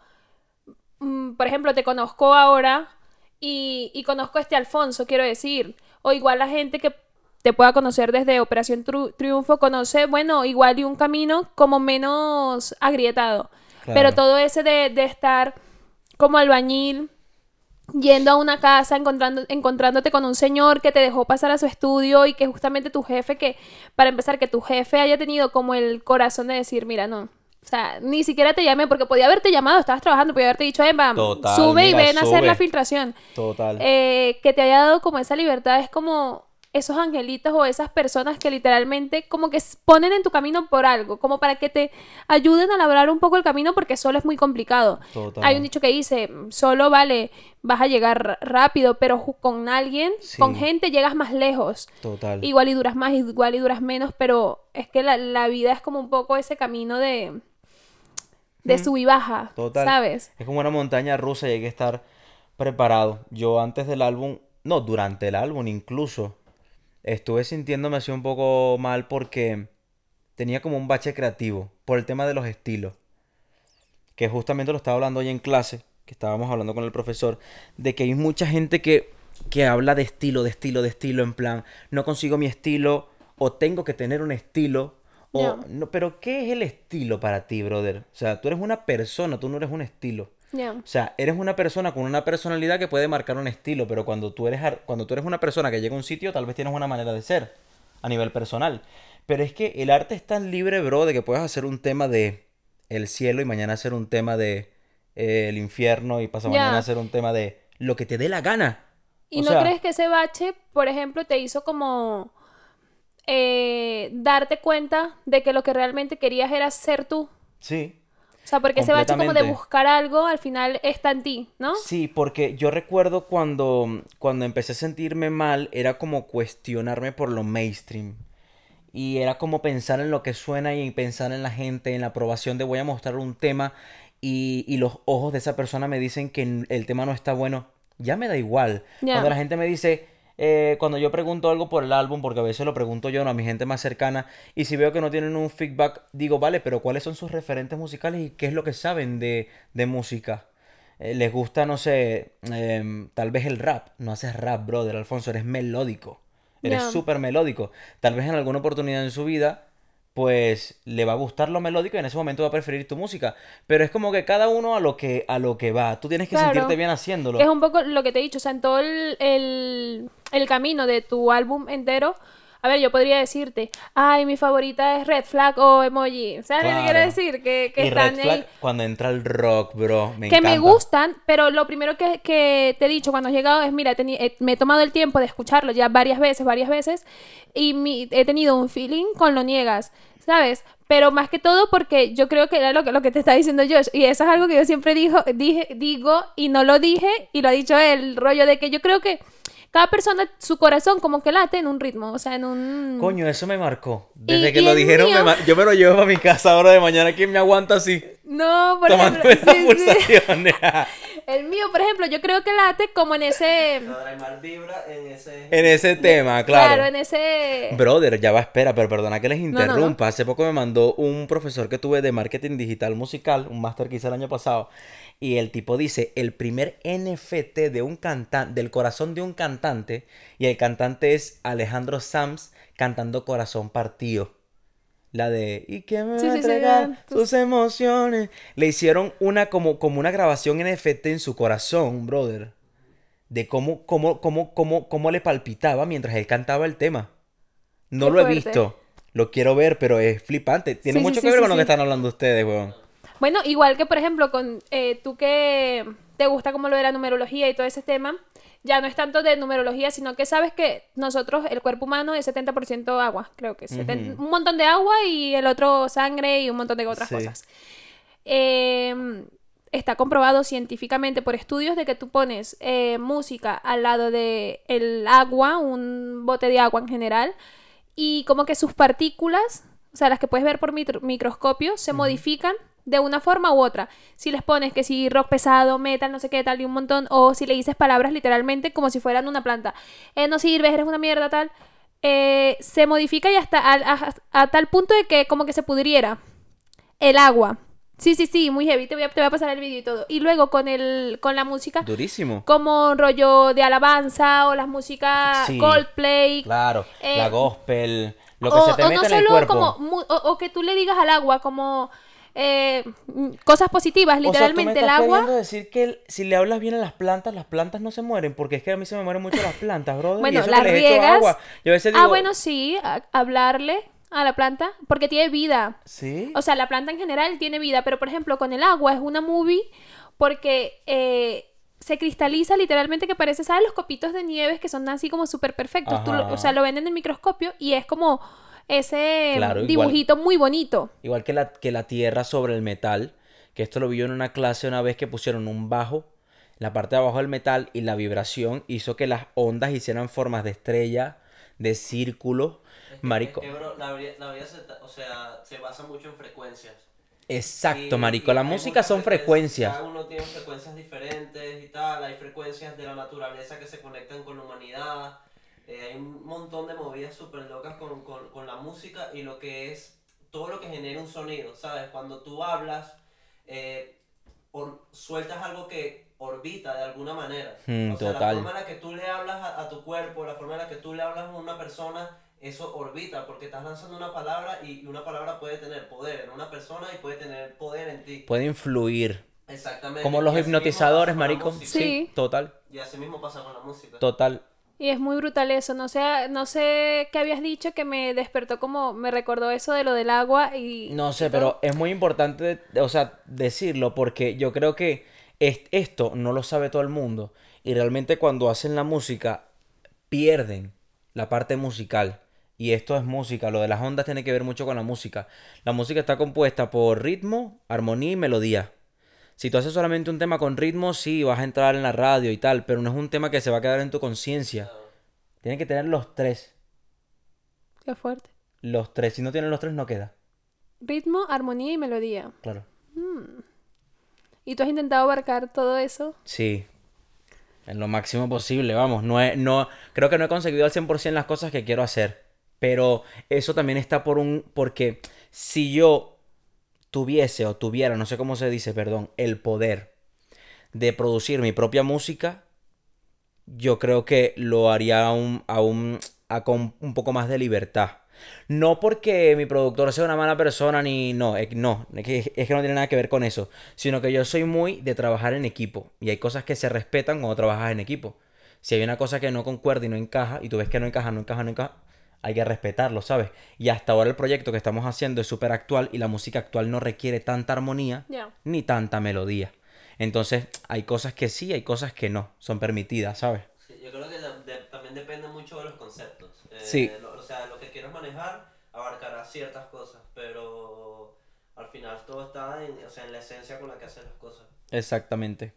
mm, por ejemplo, te conozco ahora y, y conozco a este Alfonso, quiero decir. O igual la gente que te pueda conocer desde Operación Tru- Triunfo conoce, bueno, igual y un camino como menos agrietado. Claro. Pero todo ese de, de estar como albañil, yendo a una casa, encontrando, encontrándote con un señor que te dejó pasar a su estudio y que justamente tu jefe, que para empezar, que tu jefe haya tenido como el corazón de decir, mira, no. O sea, ni siquiera te llamé porque podía haberte llamado, estabas trabajando, podía haberte dicho, Emma, Total, sube y ven a hacer la filtración. Total. Eh, que te haya dado como esa libertad es como esos angelitos o esas personas que literalmente como que ponen en tu camino por algo, como para que te ayuden a labrar un poco el camino porque solo es muy complicado. Total. Hay un dicho que dice, solo vale, vas a llegar rápido, pero con alguien, Sí. con gente llegas más lejos. Total. Igual y duras más, igual y duras menos, pero es que la, la vida es como un poco ese camino de, de sub y baja, Total. ¿sabes? Es como una montaña rusa y hay que estar preparado. Yo antes del álbum, no, durante el álbum incluso, estuve sintiéndome así un poco mal porque tenía como un bache creativo por el tema de los estilos. Que justamente lo estaba hablando hoy en clase, que estábamos hablando con el profesor, de que hay mucha gente que, que habla de estilo, de estilo, de estilo, en plan, no consigo mi estilo o tengo que tener un estilo. O, no, pero ¿qué es el estilo para ti, brother? O sea, tú eres una persona, tú no eres un estilo. O sea, eres una persona con una personalidad que puede marcar un estilo, pero cuando tú eres, cuando tú eres una persona que llega a un sitio, tal vez tienes una manera de ser a nivel personal. Pero es que el arte es tan libre, bro, de que puedes hacer un tema de el cielo y mañana hacer un tema de eh, el infierno y pasado mañana hacer un tema de lo que te dé la gana. ¿Y O no sea, crees que ese bache, por ejemplo, te hizo como eh, darte cuenta de que lo que realmente querías era ser tú? Sí. O sea, porque ese bache como de buscar algo, al final está en ti, ¿no? Sí, porque yo recuerdo cuando, cuando empecé a sentirme mal, era como cuestionarme por lo mainstream. Y era como pensar en lo que suena y pensar en la gente, en la aprobación de voy a mostrar un tema y, y los ojos de esa persona me dicen que el tema no está bueno. Ya me da igual. Cuando la gente me dice, eh, cuando yo pregunto algo por el álbum, porque a veces lo pregunto yo, no, a mi gente más cercana, y si veo que no tienen un feedback, digo, vale, pero ¿cuáles son sus referentes musicales y qué es lo que saben de, de música? Eh, les gusta, no sé, em, tal vez el rap. No haces rap, brother, Alfonso, eres melódico. Eres Ya. súper melódico. Tal vez en alguna oportunidad en su vida, pues le va a gustar lo melódico y en ese momento va a preferir tu música. Pero es como que cada uno a lo que, a lo que va. Tú tienes que Claro. sentirte bien haciéndolo. Es un poco lo que te he dicho, o sea, en todo el, el, el camino de tu álbum entero, a ver, yo podría decirte, ay, mi favorita es Red Flag o Emoji. ¿Sabes Claro. quiero decir? Que, que y están Red ahí. Flag, cuando entra el rock, bro, me que me gustan, pero lo primero que, que te he dicho cuando has llegado es, mira, he eh, me he tomado el tiempo de escucharlo ya varias veces, varias veces, y mi- he tenido un feeling con lo niegas, ¿sabes? Pero más que todo porque yo creo que era lo que, lo que te está diciendo Josh, y eso es algo que yo siempre dijo, dije, digo, y no lo dije, y lo ha dicho él, el rollo de que yo creo que cada persona, su corazón como que late en un ritmo, o sea, en un... Coño, eso me marcó. Desde Y- que y lo dijeron, me mío- mar- yo me lo llevo para mi casa ahora de mañana. ¿Quién me aguanta así? No, por Tomando ejemplo, sí. pulsaciones. El mío, por ejemplo, yo creo que late como en ese... Vibra en ese... En ese tema, claro. Claro, en ese... Brother, ya va, espera, pero perdona que les no, no. interrumpa. Hace poco me mandó un profesor que tuve de marketing digital musical, un máster que hice el año pasado, y el tipo dice, el primer NFT de un cantante, del corazón de un cantante, y el cantante es Alejandro Sams cantando Corazón Partido. La de ¿Y que me Sí, va a sí, sí, entregar tus emociones? Le hicieron una como, como una grabación NFT en su corazón, brother. De cómo, cómo, cómo, cómo, cómo le palpitaba mientras él cantaba el tema. No Qué lo he visto. Lo quiero ver, pero es flipante. Tiene Sí, sí, mucho sí, que ver sí, con lo que sí. están hablando ustedes, weón. Bueno, igual que por ejemplo con eh, tú que te gusta como lo de la numerología y todo ese tema, ya no es tanto de numerología, sino que sabes que nosotros, el cuerpo humano es 70% agua, creo que es. Un montón de agua y el otro sangre y un montón de otras Sí. cosas. Eh, está comprobado científicamente por estudios de que tú pones eh, música al lado de el agua, un bote de agua en general, y como que sus partículas, o sea, las que puedes ver por mitro- microscopio, se modifican de una forma u otra. Si les pones que si rock pesado, metal, no sé qué, tal y un montón, o si le dices palabras literalmente como si fueran una planta, eh, no sirves, eres una mierda, tal, eh, se modifica y hasta a, a tal punto de que como que se pudriera el agua. Sí, sí, sí, muy heavy, te voy a, te voy a pasar el vídeo y todo. Y luego con el con la música Durísimo. como rollo de alabanza o las músicas Sí. Coldplay. Claro, Eh, la gospel, lo que o, se te o mete no en el solo cuerpo. como o, o que tú le digas al agua como eh, cosas positivas, O sea, tú me literalmente el estás agua. decir que si le hablas bien a las plantas, las plantas no se mueren, porque es que a mí se me mueren mucho las plantas, brother. y Bueno, eso que las echo riegas. agua. Yo a veces Ah, digo, bueno, sí, hablarle a la planta porque tiene vida. Sí. O sea, la planta en general tiene vida, pero por ejemplo con el agua es una movie porque eh, se cristaliza literalmente que parece, ¿sabes? Los copitos de nieves que son así como súper perfectos. Tú o sea, lo ven en el microscopio y es como ese Claro, igual. dibujito muy bonito. Igual que la, que la tierra sobre el metal, que esto lo vi yo en una clase una vez que pusieron un bajo, la parte de abajo del metal y la vibración hizo que las ondas hicieran formas de estrella, de círculo, Es que- marico. es que, bro, la vida, la vida se, o sea, se basa mucho en frecuencias. Exacto, Y- marico, y la música son frecuencias. Cada uno tiene frecuencias diferentes y tal. Hay frecuencias de la naturaleza que se conectan con la humanidad. Eh, hay un montón de movidas súper locas con, con, con la música y lo que es todo lo que genera un sonido, ¿sabes? Cuando tú hablas, eh, or- sueltas algo que orbita de alguna manera. Mm, o sea, total. la forma en la que tú le hablas a, a tu cuerpo, la forma en la que tú le hablas a una persona, eso orbita, porque estás lanzando una palabra y y una palabra puede tener poder en una persona y puede tener poder en ti. Puede influir. Exactamente. Como los hipnotizadores, marico. música. Sí. total, Y así mismo pasa con la música. total. Y es muy brutal eso, no sé, no sé qué habías dicho que me despertó como, me recordó eso de lo del agua y... No sé, pero es muy importante, o sea, decirlo porque yo creo que es- esto no lo sabe todo el mundo y realmente cuando hacen la música pierden la parte musical. Y esto es música, lo de las ondas tiene que ver mucho con la música. La música está compuesta por ritmo, armonía y melodía. Si tú haces solamente un tema con ritmo, sí, vas a entrar en la radio y tal, pero no es un tema que se va a quedar en tu conciencia. Tienen que tener los tres. Qué fuerte. Los tres. Si no tienen los tres, no queda. Ritmo, armonía y melodía. Claro. ¿Y tú has intentado abarcar todo eso? Sí. En lo máximo posible, vamos. No, he- no, creo que no he conseguido al 100% las cosas que quiero hacer. Pero eso también está por un... Porque si yo tuviese o tuviera, no sé cómo se dice, perdón, el poder de producir mi propia música, yo creo que lo haría aún, aún a con un poco más de libertad. No porque mi productor sea una mala persona ni no, no, es que, es que no tiene nada que ver con eso, sino que yo soy muy de trabajar en equipo y hay cosas que se respetan cuando trabajas en equipo. Si hay una cosa que no concuerda y no encaja y tú ves que no encaja, no encaja, no encaja, hay que respetarlo, ¿sabes? Y hasta ahora el proyecto que estamos haciendo es súper actual y la música actual no requiere tanta armonía ni tanta melodía. Entonces, hay cosas que sí, hay cosas que no, son permitidas, ¿sabes? Sí, yo creo que de- de- también depende mucho de los conceptos. Eh, Sí. lo- o sea, lo que quieras manejar abarcará ciertas cosas, pero al final todo está en, o sea, en la esencia con la que haces las cosas. Exactamente.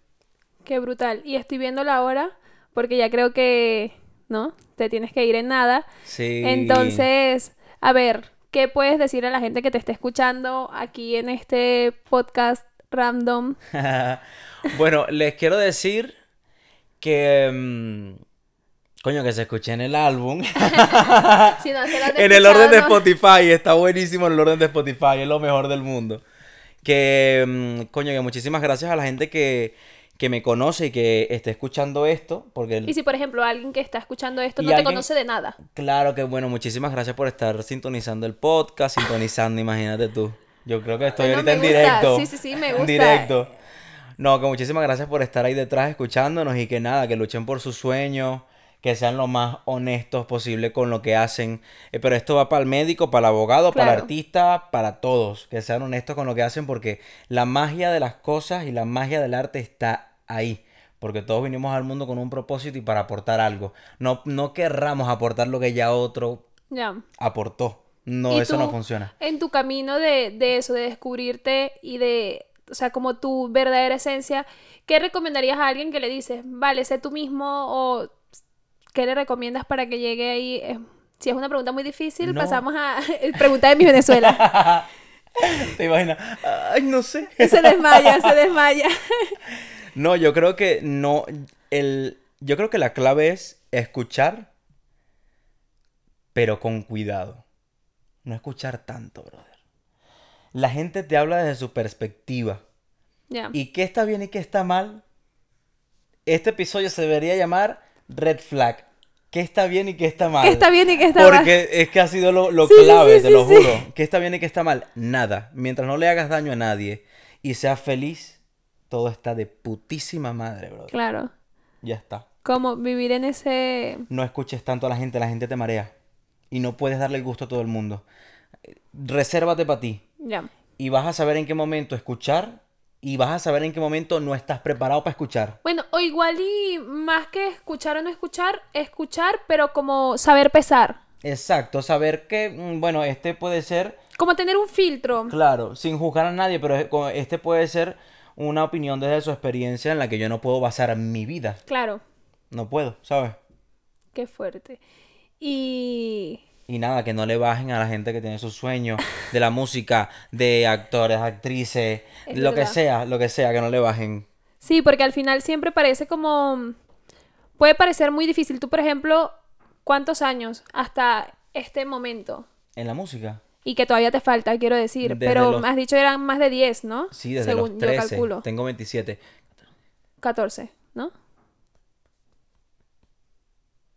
Qué brutal. Y estoy viendo la hora porque ya creo que, ¿no? Te tienes que ir en nada. Sí. Entonces, a ver, ¿qué puedes decir a la gente que te esté escuchando aquí en este podcast random. bueno, les quiero decir que... mm, coño, que se escuché en el álbum. Si no se lo han en el orden de. Spotify. Está buenísimo en el orden de Spotify. Es lo mejor del mundo. Que, mm, coño, que muchísimas gracias a la gente que, que me conoce y que esté escuchando esto. Porque, Y si, por ejemplo, alguien que está escuchando esto no te conoce de nnada. claro que, bueno, muchísimas gracias por estar sintonizando el podcast. Sintonizando, imagínate tú. Yo creo que estoy Bueno, ahorita en gusta. directo. Sí, sí, sí, me En gusta. directo. No, que muchísimas gracias por estar ahí detrás escuchándonos y que nada, que luchen por sus sueños, que sean lo más honestos posible con lo que hacen. Eh, pero esto va para el médico, para el abogado, para el artista, para todos, que sean honestos con lo que hacen porque la magia de las cosas y la magia del arte está ahí. Porque todos vinimos al mundo con un propósito y para aportar algo. No, no querramos aportar lo que ya otro aportó. No, eso no funciona. En tu camino de, de eso, de descubrirte y de, o sea, como tu verdadera esencia, ¿qué recomendarías a alguien que le dices, vale, sé tú mismo o qué le recomiendas para que llegue ahí? Eh, Si es una pregunta muy difícil, No. pasamos a pregunta de mi Venezuela. ¿Te imaginas? Ay, no sé. se desmaya, se desmaya. No, yo creo que no. El, yo creo que la clave es escuchar, pero con cuidado. No escuchar tanto, brother. La gente te habla desde su perspectiva. Ya. ¿Y qué está bien y qué está mal? Este episodio se debería llamar Red Flag. ¿Qué está bien y qué está mal? ¿Qué está bien y qué está mal? Porque es que ha sido lo, lo Sí, clave, sí, te lo juro. ¿Qué está bien y qué está mal? Nada. Mientras no le hagas daño a nadie y seas feliz, todo está de putísima madre, brother. Claro. Ya está. Como vivir en ese... No escuches tanto a la gente, la gente te marea. Y no puedes darle el gusto a todo el mundo. Resérvate para ti. Ya. Y vas a saber en qué momento escuchar. Y vas a saber en qué momento no estás preparado para escuchar. Bueno, o igual y más que escuchar o no escuchar, escuchar, pero como saber pesar. Exacto, saber que, mm, bueno, este puede ser, Como tener un filtro. claro, sin juzgar a nadie, pero este puede ser una opinión desde su experiencia en la que yo no puedo basar mi vida. Claro. No puedo, ¿sabes? Qué fuerte. Y... Y nada, que no le bajen a la gente que tiene sus sueños de la música, de actores, actrices, Es lo que sea, lo que sea, que no le bajen. Sí, porque al final siempre parece como... Puede parecer muy difícil. Tú, por ejemplo, ¿cuántos años hasta este momento? En la música. Y que todavía te falta, quiero decir. Desde pero los- me has dicho eran más de 10, ¿no? Sí, desde Según los yo 13. calculo. Tengo 27. 14, ¿no?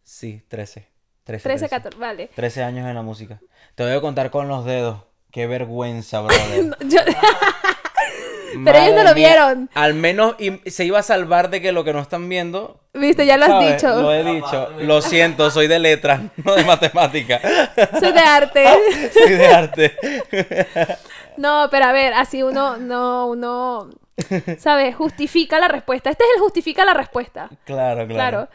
Sí, 13. 13, 13, 14, vale. 13 años en la música. Te voy a contar con los dedos. Qué vergüenza, brother. Yo- Pero ellos no lo mía. vieron. Al menos y- se iba a salvar de que lo que no están viendo. Viste, ya lo has ¿sabes? dicho. Lo he dicho. Lo siento, soy de letras, no de matemática. Soy de arte. soy de arte. No, pero a ver, así uno, no, uno, ¿sabes? Justifica la respuesta. Este es el justifica la respuesta. Claro, claro. Claro.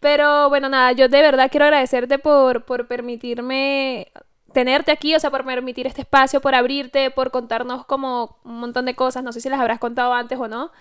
Pero bueno, nada, yo de verdad quiero agradecerte por, por permitirme tenerte aquí, o sea, por permitir este espacio, por abrirte, por contarnos como un montón de cosas. No sé si las habrás contado antes o no,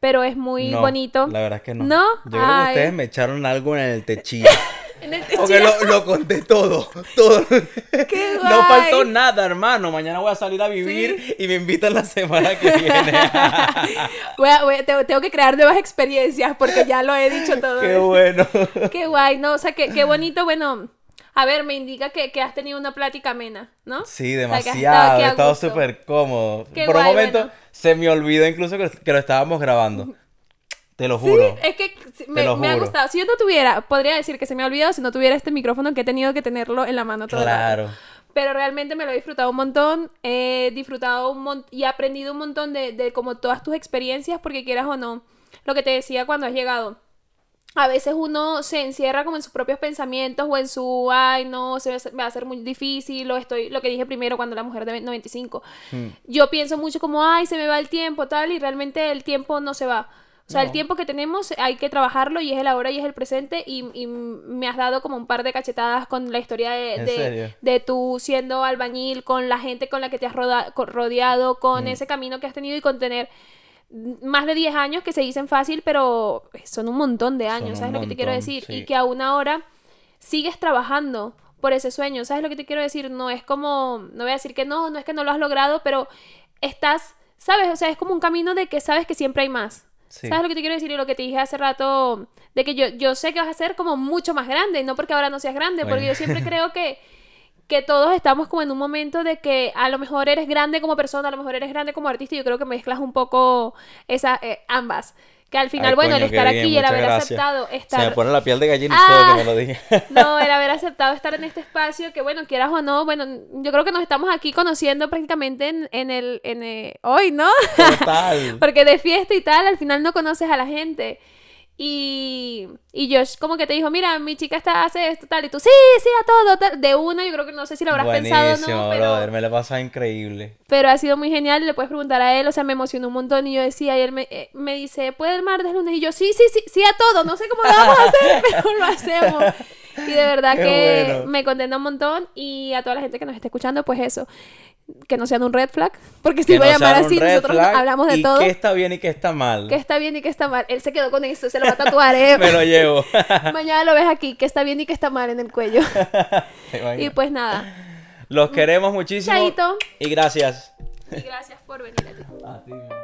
pero es muy No, bonito. La verdad es que no. ¿No? Yo creo que ustedes me echaron algo en el techillo. En el Porque techillo. lo, lo conté todo. Todo. ¡Qué No guay! faltó nada, hermano. Mañana voy a salir a vivir y me invitan la semana que viene. Voy a- voy a- tengo, tengo que crear nuevas experiencias porque ya lo he dicho todo. Qué bueno. Qué guay, ¿no? O sea, qué, qué bonito, bueno. A ver, me indica que, que has tenido una plática amena, ¿no? Sí, O sea, demasiado. aquí He estado súper cómodo. Qué Por un momento bueno. se me olvidó incluso que, que lo estábamos grabando. Te lo juro. Es que me, ha gustado. Si yo no tuviera, podría decir que se me ha olvidado si no tuviera este micrófono que he tenido que tenerlo en la mano todo el rato. Claro. Pero realmente me lo he disfrutado un montón. He disfrutado un montón y he aprendido un montón de, de como todas tus experiencias, porque quieras o no, lo que te decía cuando has llegado. A veces uno se encierra como en sus propios pensamientos o en su, ay, no, se va a hacer muy difícil, o estoy, lo que dije primero cuando la mujer de 95. Hmm. Yo pienso mucho como, ay, se me va el tiempo, tal, y realmente el tiempo no se va. O sea, el tiempo que tenemos hay que trabajarlo y es el ahora y es el presente y, y me has dado como un par de cachetadas con la historia de, ¿En de, de tú siendo albañil, con la gente con la que te has rodeado, con Mm. ese camino que has tenido y con tener más de 10 años que se dicen fácil, pero son un montón de años, ¿sabes lo que te quiero decir? sí. Y que aún ahora sigues trabajando por ese sueño, ¿sabes lo que te quiero decir? No es como, no voy a decir que no, no es que no lo has logrado, pero estás ¿sabes? O sea, es como un camino de que sabes que siempre hay más. Sí. ¿Sabes lo que te quiero decir? Y lo que te dije hace rato, de que yo, yo sé que vas a ser como mucho más grande, no porque ahora no seas grande, porque yo siempre creo que, que todos estamos como en un momento de que a lo mejor eres grande como persona, a lo mejor eres grande como artista, y yo creo que mezclas un poco esa, eh, ambas. Que al final, Ay, bueno, coño, el estar bien, aquí y el haber gracias. aceptado Se me estar... pone la piel de gallina y Ah. todo que me lo dije. No, el haber aceptado estar en este espacio, que bueno, quieras o no, bueno, yo creo que nos estamos aquí conociendo prácticamente en, en el, en el- hoy, ¿no? Total. Porque de fiesta y tal, al final no conoces a la gente. Y, y Josh como que te dijo, mira, mi chica está, hace esto, tal, y tú, sí, sí, a todo, tal. De una, yo creo que no sé si lo habrás pensado Buenísimo, no, pero, brother. Me la pasa increíble. pero ha sido muy genial, le puedes preguntar a él, o sea, me emocionó un montón y yo decía, y él me, eh, me dice, ¿puede el martes, lunes? Y yo, sí, sí, sí, sí a todo, no sé cómo lo vamos a hacer, pero lo hacemos. Y de verdad Qué que bueno. me contenta un montón y a toda la gente que nos esté escuchando, pues eso, que no sean un red flag, porque si voy a no llamar sean un así, nosotros flag hablamos de y todo, qué está bien y qué está mal. que está bien y que está mal. Él se quedó con eso, se lo va a tatuar, ¿eh? Me lo llevo. Mañana lo ves aquí, que está bien y que está mal en el cuello. Y pues nada, Los queremos muchísimo. Chaito. Y gracias. y gracias por venir a ti. A ti.